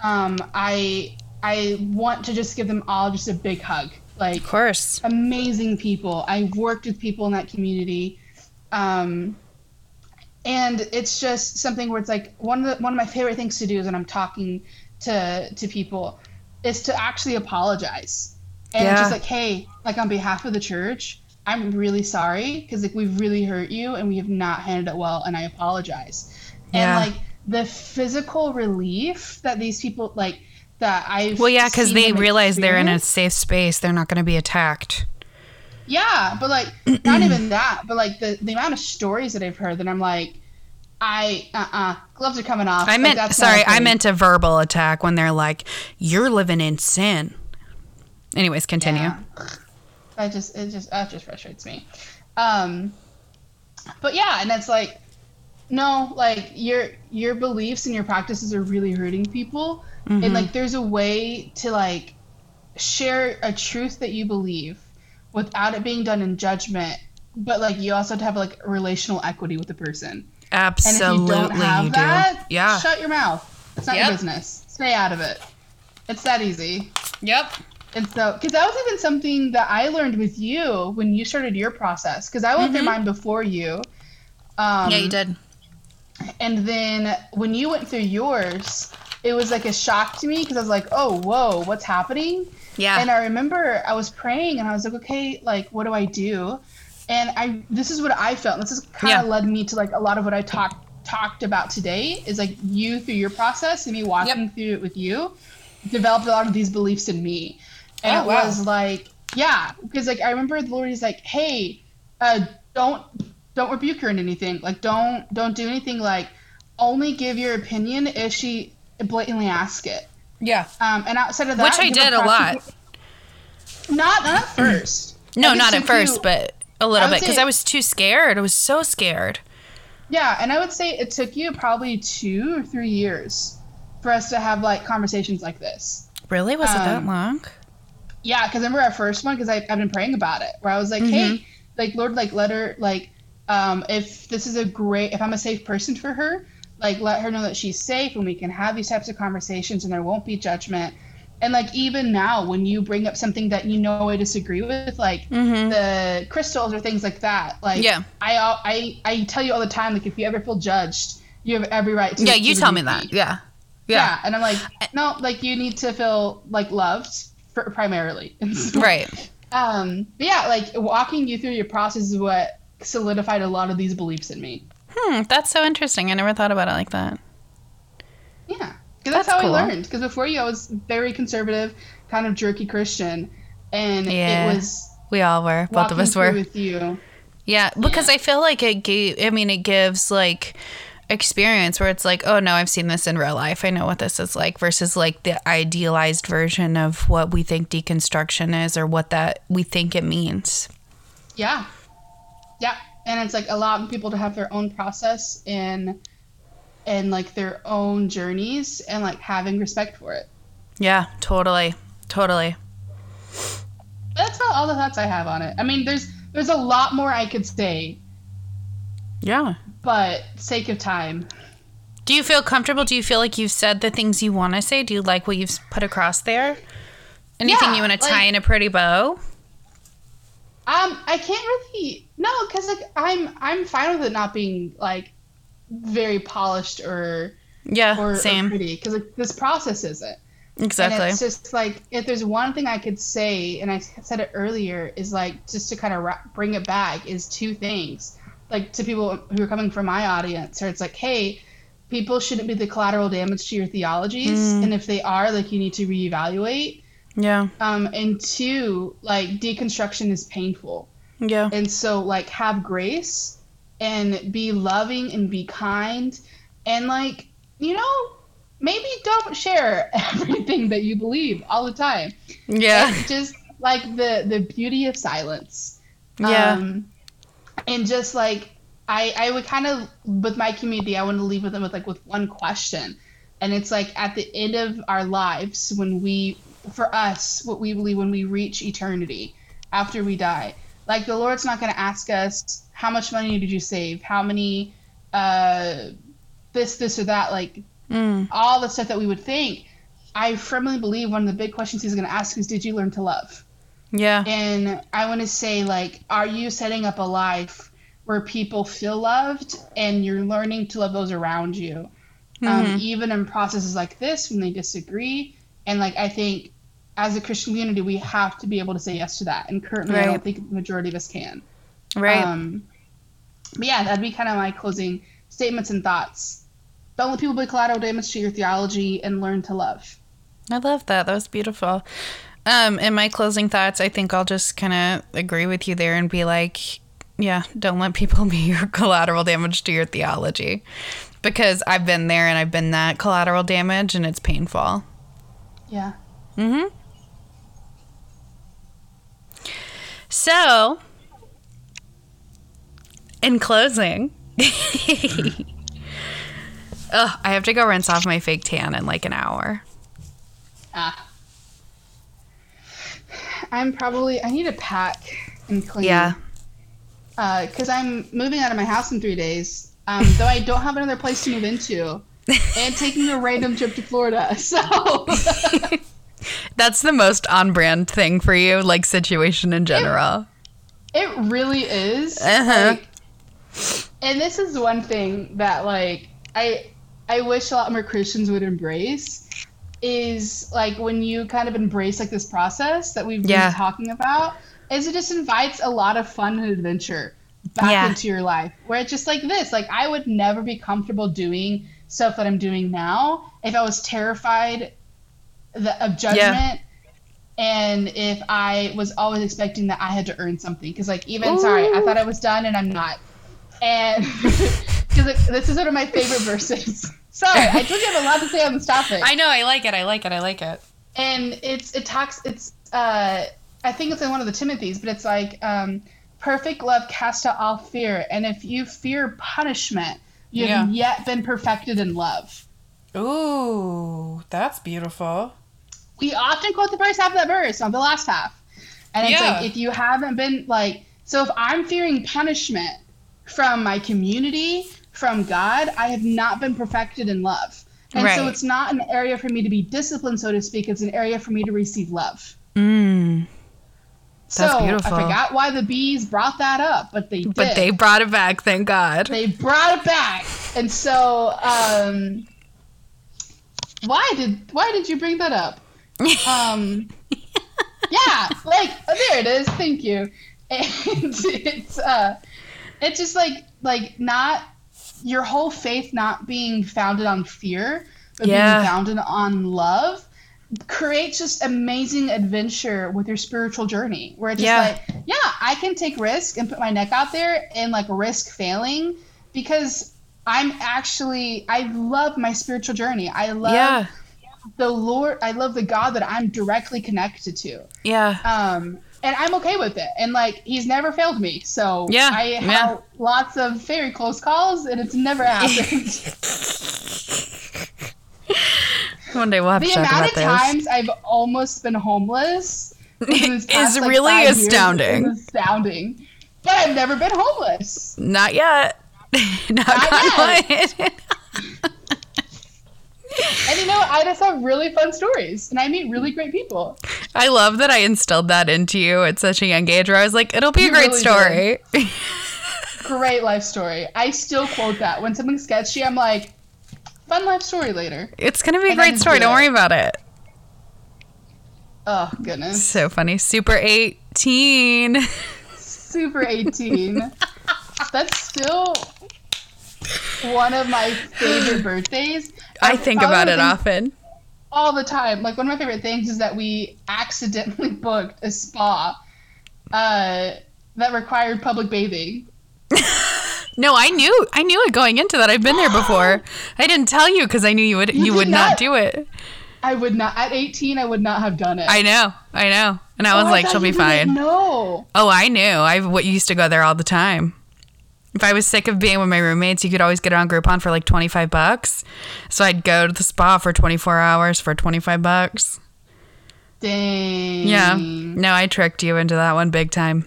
Yeah. Um, I I want to just give them all just a big hug. Like of course. amazing people. I worked with people in that community. Um, and it's just something where it's like one of the, one of my favorite things to do is when I'm talking to to people is to actually apologize. And Yeah. just like, hey, like on behalf of the church, I'm really sorry because like we've really hurt you and we have not handled it well, and I apologize. Yeah. And like the physical relief that these people like that I Well, yeah, because they realize they're in a safe space. They're not going to be attacked. Yeah, but like not even that, but like the the amount of stories that I've heard that I'm like, I uh uh gloves are coming off. I Like, meant, that's sorry, I meant a verbal attack when they're like, you're living in sin. Anyways, continue. Yeah. That just it just that just frustrates me. Um, but yeah, and it's like, no, like your your beliefs and your practices are really hurting people, Mm-hmm. and like there's a way to like share a truth that you believe without it being done in judgment, but like you also have to have like relational equity with the person. And Absolutely, if you don't have you do. Yeah. shut your mouth. It's not Yep. your business. Stay out of it. It's that easy. Yep. And so, because that was even something that I learned with you when you started your process, because I went through mine before you. Um, Mm-hmm. Yeah, you did. And then when you went through yours, it was like a shock to me because I was like, oh, whoa, what's happening? Yeah. And I remember I was praying and I was like, okay, like, what do I do? And I, this is what I felt. And this has kind of Yeah. led me to like a lot of what I talked talked about today is like you through your process and me walking Yep. through it with you developed a lot of these beliefs in me. And Oh, it wow. was like, yeah, because like I remember the Lord is like, hey, uh, don't don't rebuke her in anything. Like don't don't do anything. Like only give your opinion if she blatantly asks it. yeah. Um, and outside of that, Which I did a lot. Not not at first. No, not at first, you- but a little bit because I was too scared. I was so scared. Yeah, and I would say it took you probably two or three years for us to have like conversations like this. Really? Was it that Um, long? Yeah, because I remember our first one because I've been praying about it, where I was like, Mm-hmm. hey, like Lord, like let her like, um, if this is a great, if I'm a safe person for her, like let her know that she's safe and we can have these types of conversations and there won't be judgment. And like even now, when you bring up something that you know I disagree with, like the crystals or things like that, like Mm-hmm. Yeah. I I I tell you all the time, like if you ever feel judged, you have every right to. Yeah, you tell me that. Yeah. yeah. Yeah. and I'm like, no, like you need to feel like loved primarily. So, Right. Um, but yeah, like walking you through your process is what solidified a lot of these beliefs in me. Hmm, that's so interesting. I never thought about it like that. Yeah, because that's, That's how cool. I learned. Because before you, I was very conservative, kind of jerky Christian, and Yeah. it was We all were. Both of us were. with you. Yeah, because I feel like it gave. I mean, it gives like experience where it's like, oh no, I've seen this in real life. I know what this is like. Versus like the idealized version of what we think deconstruction is or what that we think it means. Yeah, yeah, and it's like allowing people to have their own process and and like their own journeys and like having respect for it. Yeah, totally, totally. That's all, all the thoughts I have on it. I mean, there's there's a lot more I could say, Yeah. But sake of time. Do you feel comfortable? Do you feel like you've said the things you want to say? Do you like what you've put across there? Anything Yeah, you want to tie like- in a pretty bow? Um, I can't really no, cause like I'm I'm fine with it not being like very polished or Yeah, or, same. pretty, cause like this process isn't. exactly. And it's just like if there's one thing I could say, and I said it earlier, is like just to kind of ra- bring it back is two things. Like to people who are coming from my audience, or it's like, hey, people shouldn't be the collateral damage to your theologies, Mm. and if they are, like you need to reevaluate. yeah, Um, and two, like deconstruction is painful, yeah, and so like have grace and be loving and be kind and like you know maybe don't share everything that you believe all the time Yeah. just like the the beauty of silence Yeah. um, and just like I, I would kind of with my community i want to leave with them with like with one question. And it's like at the end of our lives when we for us what we believe when we reach eternity after we die like the lord's not going to ask us how much money did you save? How many uh this this or that? Like Mm. all the stuff that we would think. I firmly believe one of the big questions he's going to ask is did you learn to love Yeah. and I want to say, like, are you setting up a life where people feel loved and you're learning to love those around you? Um, Mhm. even in processes like this when they disagree. And, like, I think as a Christian community, we have to be able to say yes to that. And currently, I don't think the majority of us can. Right. Um, but yeah, that'd be kind of my closing statements and thoughts. Don't let people be collateral damage to your theology and learn to love. I love that. That was beautiful. Um, in my closing thoughts, I think I'll just kind of agree with you there and be like, yeah, don't let people be your collateral damage to your theology. Because I've been there and I've been that collateral damage and it's painful. Yeah. Mm-hmm. So, in closing, oh, I have to go rinse off my fake tan in like an hour. Ah. I'm probably I need to pack and clean. Yeah. Because I'm moving out of my house in three days. Um, though I don't have another place to move into, and taking a random trip to Florida. So That's the most on brand thing for you, like situation in general. it really is. Uh-huh. Like, and this is one thing that like I I wish a lot more Christians would embrace is like when you kind of embrace like this process that we've Yeah. been talking about is it just invites a lot of fun and adventure back Yeah. into your life. Where it's just like this like I would never be comfortable doing stuff that I'm doing now if I was terrified the, of judgment and if I was always expecting that I had to earn something. Because like even sorry I thought I was done and I'm not. And because this is one of my favorite verses sorry I told you I have a lot to say on this topic I know, I like it, I like it, I like it. and it's it talks it's uh I think it's in one of the Timothy's but it's like um perfect love casts out all fear and if you fear punishment you have yet been perfected in love Ooh, that's beautiful. we often quote the first half of that verse, not the last half. And it's Yeah. like if you haven't been like so if I'm fearing punishment from my community, from God, I have not been perfected in love. And so it's not an area for me to be disciplined, so to speak. It's an area for me to receive love. Mm. So That's beautiful. I forgot why the bees brought that up, but they did. But they brought it back, thank God. they brought it back. And so um why did why did you bring that up? um yeah like there it is thank you and it's uh it's just like like not your whole faith not being founded on fear but Yeah. being founded on love creates just amazing adventure with your spiritual journey where it's just Yeah. like yeah i can take risk and put my neck out there and like risk failing because i'm actually i love my spiritual journey i love yeah, the Lord, I love the God that I'm directly connected to. yeah. Um, and I'm okay with it. And like, he's never failed me. So Yeah, I have yeah. lots of very close calls and it's never happened. One day we'll have the to talk about this. The amount about of times I've almost been homeless Is like, really five years astounding. is astounding. But I've never been homeless. Not yet. Not, Not yet. And you know, I just have really fun stories and I meet really great people. I love that I instilled that into you at such a young age where I was like, it'll be a You great really story. Great life story. I still quote that. When something's sketchy, I'm like, fun life story later. it's going to be a great story. do Don't worry about it. Oh, goodness. So funny. Super 18. Super 18. That's still one of my favorite birthdays. I think about it often. all the time. Like one of my favorite things is that we accidentally booked a spa uh, that required public bathing. No, I knew I knew it going into that. I've been there before. I didn't tell you because I knew you would you, did would not not? do it. I would not at 18. I would not have done it. I know, I know. And I was Oh, like, she'll be fine. No. Oh, I knew. I used to go there all the time. If I was sick of being with my roommates, you could always get it on Groupon for like 25 bucks. So I'd go to the spa for 24 hours for 25 bucks. Dang. Yeah. No, I tricked you into that one big time.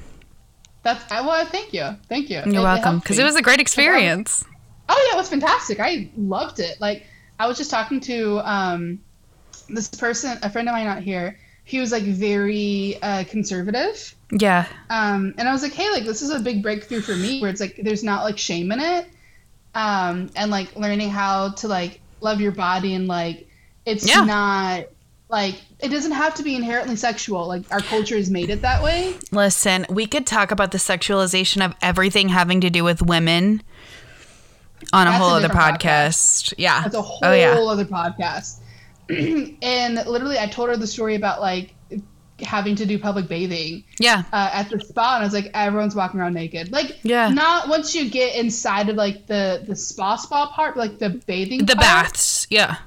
That's I well. Thank you. Thank you. You're welcome. Because it was a great experience. experience. Oh yeah, it was fantastic. I loved it. Like I was just talking to um, this person, a friend of mine out here. He was like very uh, conservative, Yeah. um, and I was like, hey, like this is a big breakthrough for me, where it's like there's not like shame in it, um, and like learning how to like love your body and like it's Yeah. not like it doesn't have to be inherently sexual. Like our culture has made it that way. Listen, we could talk about the sexualization of everything having to do with women on a whole a other different podcast. Yeah. That's a whole oh yeah. other podcast. and literally, I told her the story about like having to do public bathing Yeah. uh, at the spa, and I was like, everyone's walking around naked. Like, Yeah. not once you get inside of like the the spa spa part, but like the bathing. The part. baths. Yeah.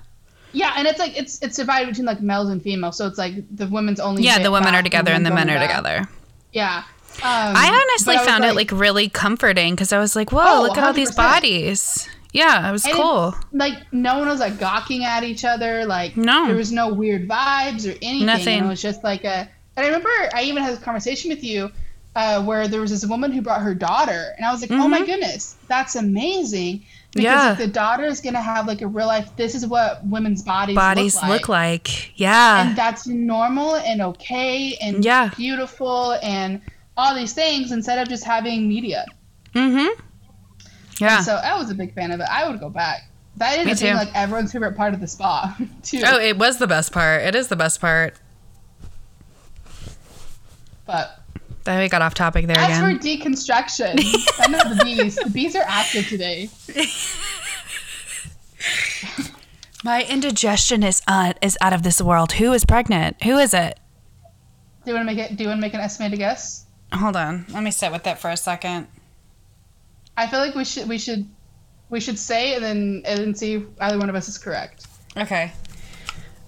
Yeah, and it's like it's it's divided between like males and females, so it's like the women's only. Yeah, the women are together and the men are bath. together. Yeah. Um, I honestly found it like really comforting because I was like, whoa, Oh, look at all these bodies. Yeah, it was And cool. like no one was like gawking at each other like No. there was no weird vibes or anything Nothing. and it was just like a and i remember i even had a conversation with you uh, where there was this woman who brought her daughter and i was like oh my goodness that's amazing because Mm-hmm. Yeah. if the daughter is going to have like a real life this is what women's bodies, Bodies look like, look like. Yeah. and that's normal and okay and Yeah. beautiful and all these things instead of just having media mm-hmm. Yeah. so i was a big fan of it i would go back that ended up like everyone's favorite part of the spa too oh, it was the best part. It is the best part. but Then we got off topic there as again. for deconstruction i know the bees the bees are active today My indigestion is uh, is out of this world. Who is pregnant? Who is it? do you want to make it do you want to make an estimated guess Hold on. Let me sit with it for a second. I feel like we should we should we should say and then and then see if either one of us is correct Okay.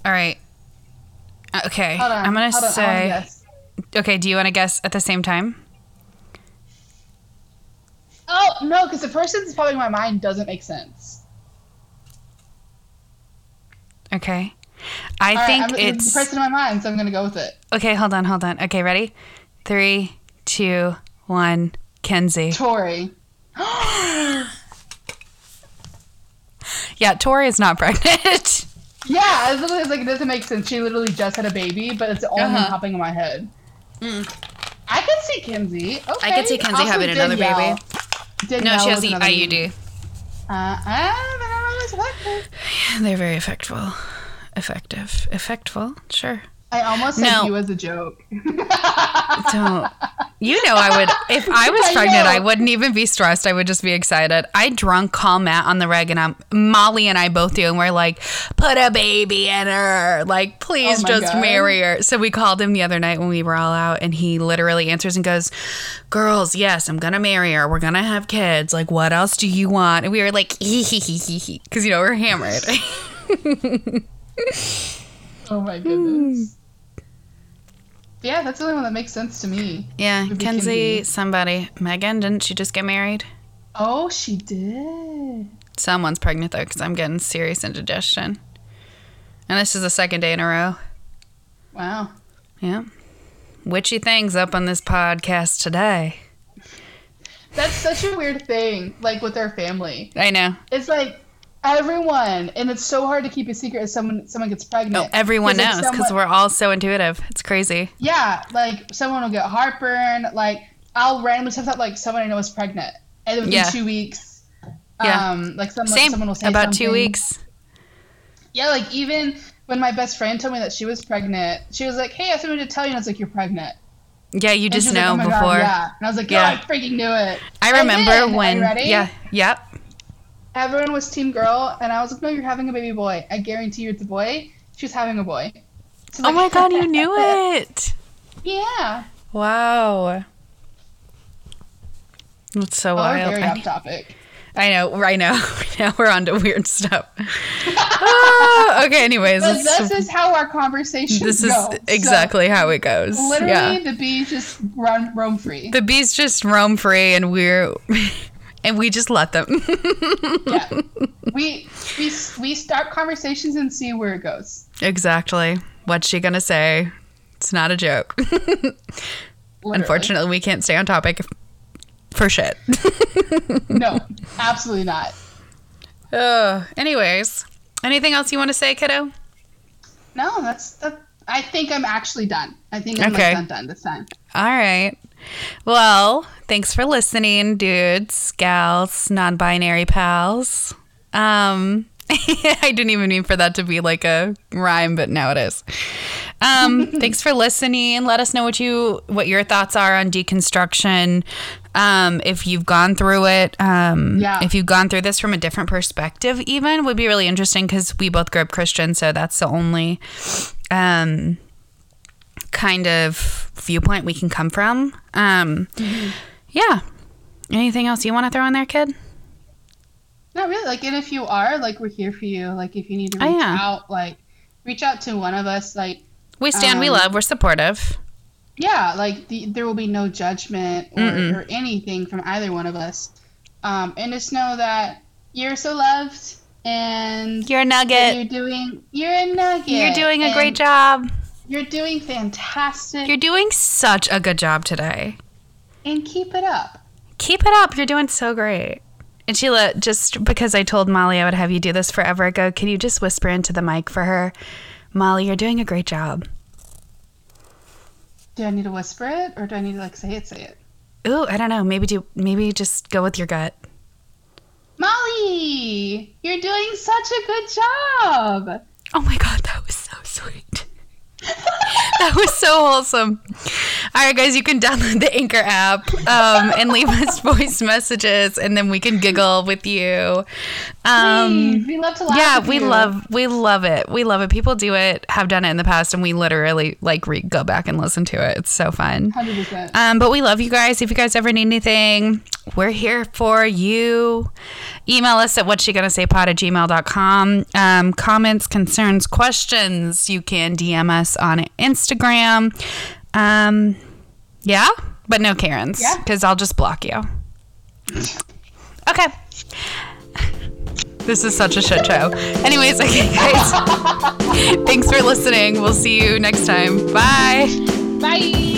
All right. Uh, Okay. hold on I'm gonna hold on, I say. Okay. Do you want to guess at the same time? oh no because the person that's popping in my mind doesn't make sense Okay. I All right, think I'm, it's the person in my mind so i'm gonna go with it okay. Hold on. Hold on. Okay. Ready? Three, two, one. Kenzie. tori Yeah, Tori is not pregnant. Yeah, I was literally like, it doesn't make sense. She literally just had a baby, but it's the only Uh-huh. popping in my head. I could see Kenzie. Okay. I could see Kenzie Also having another Danielle. baby. no, she has the IUD. Uh, I don't know, it's. They're very effective. Effective. Effectful. Sure. I almost said No. you as a joke. Don't. You know, I would, if I was I pregnant, know. I wouldn't even be stressed. I would just be excited. I drunk call Matt on the reg, and I'm, Molly and I both do, and we're like, put a baby in her. Like, please Oh just God. marry her. So we called him the other night when we were all out, and he literally answers and goes, Girls, yes, I'm going to marry her. We're going to have kids. Like, what else do you want? And we were like, hee hee hee hee hee. Because, you know, we're hammered. oh my goodness. Yeah, that's the only one that makes sense to me. yeah, Kenzie, Kenzie. somebody. Megan, didn't she just get married? Oh, she did. Someone's pregnant though, because I'm getting serious indigestion. And this is the second day in a row. Wow. Yeah. Witchy things up on this podcast today. That's such a weird thing, like with our family. I know. It's like everyone, and it's so hard to keep a secret if someone someone gets pregnant. Oh, everyone knows because we're all so intuitive. It's crazy. Yeah, like someone will get heartburn. Like I'll randomly stuff out like someone I know is pregnant, and then within Yeah. two weeks, Yeah. um, like someone Same. someone will say About two weeks. Yeah, like even when my best friend told me that she was pregnant, she was like, "Hey, I have something to tell you," and I was like, "You're pregnant." Yeah, you And just was like, know "Oh before. God, yeah, and I was like, "Yeah, Yeah. I freaking knew it." I remember then, are you when. ready? Yeah. Yep. Everyone was team girl, and I was like, "No, you're having a baby boy. I guarantee you, it's a boy." She's having a boy. So, Oh like- my god, you knew it. Yeah. Wow. It's so Oh, we're wild. very I, off topic. I know. Right now, now we're on to weird stuff. Ah, okay. Anyways, this is how our conversation this is go. So, exactly how it goes. literally, yeah. the bees just run roam free. The bees just roam free, and we're and we just let them. yeah. We we we start conversations and see where it goes. exactly. What's she gonna say? It's not a joke. Unfortunately, we can't stay on topic for shit. No, absolutely not. Uh, anyways, anything else you want to say, kiddo? No, that's that. I think I'm actually done. I think I'm Okay. like, done done this time. All right. Well, thanks for listening, dudes, gals, non-binary pals. Um, I didn't even mean for that to be like a rhyme, but now it is. Um, thanks for listening. Let us know what you what your thoughts are on deconstruction. Um, if you've gone through it, um, Yeah. if you've gone through this from a different perspective, even would be really interesting because we both grew up Christian, so that's the only um, kind of viewpoint we can come from. Um, Yeah. Anything else you want to throw in there, kid? Not really. Like, and if you are, like, we're here for you. Like, if you need to Oh, reach yeah. out, like, reach out to one of us. Like, We stand, we Um, love, we're supportive. yeah, like the, there will be no judgment or, or anything from either one of us. Um, and just know that you're so loved and You're a nugget. you're doing you're a nugget. You're doing a great job. You're doing fantastic. You're doing such a good job today. and keep it up. Keep it up. You're doing so great. And Sheila, just because I told Molly I would have you do this forever ago, can you just whisper into the mic for her? Molly, you're doing a great job. Do I need to whisper it or do I need to like say it? Say it. Ooh, I don't know. Maybe do maybe just go with your gut. Molly, you're doing such a good job. Oh my god, that was so sweet. that was so wholesome. All right, guys, you can download the Anchor app um, and leave us voice messages, and then we can giggle with you. Um, Please, we love to laugh. yeah, we you. love we love it. We love it. People do it, have done it in the past, and we literally like re- go back and listen to it. It's so fun. Hundred percent. Um, but we love you guys. If you guys ever need anything, we're here for you. Email us at what's she gonna say pod at gmail.com. Um, comments, concerns, questions, you can DM us on Instagram. Um, yeah, but no Karens, Yeah. because I'll just block you. Okay. This is such a shit show. Anyways, okay, guys. Thanks for listening. We'll see you next time. Bye. Bye.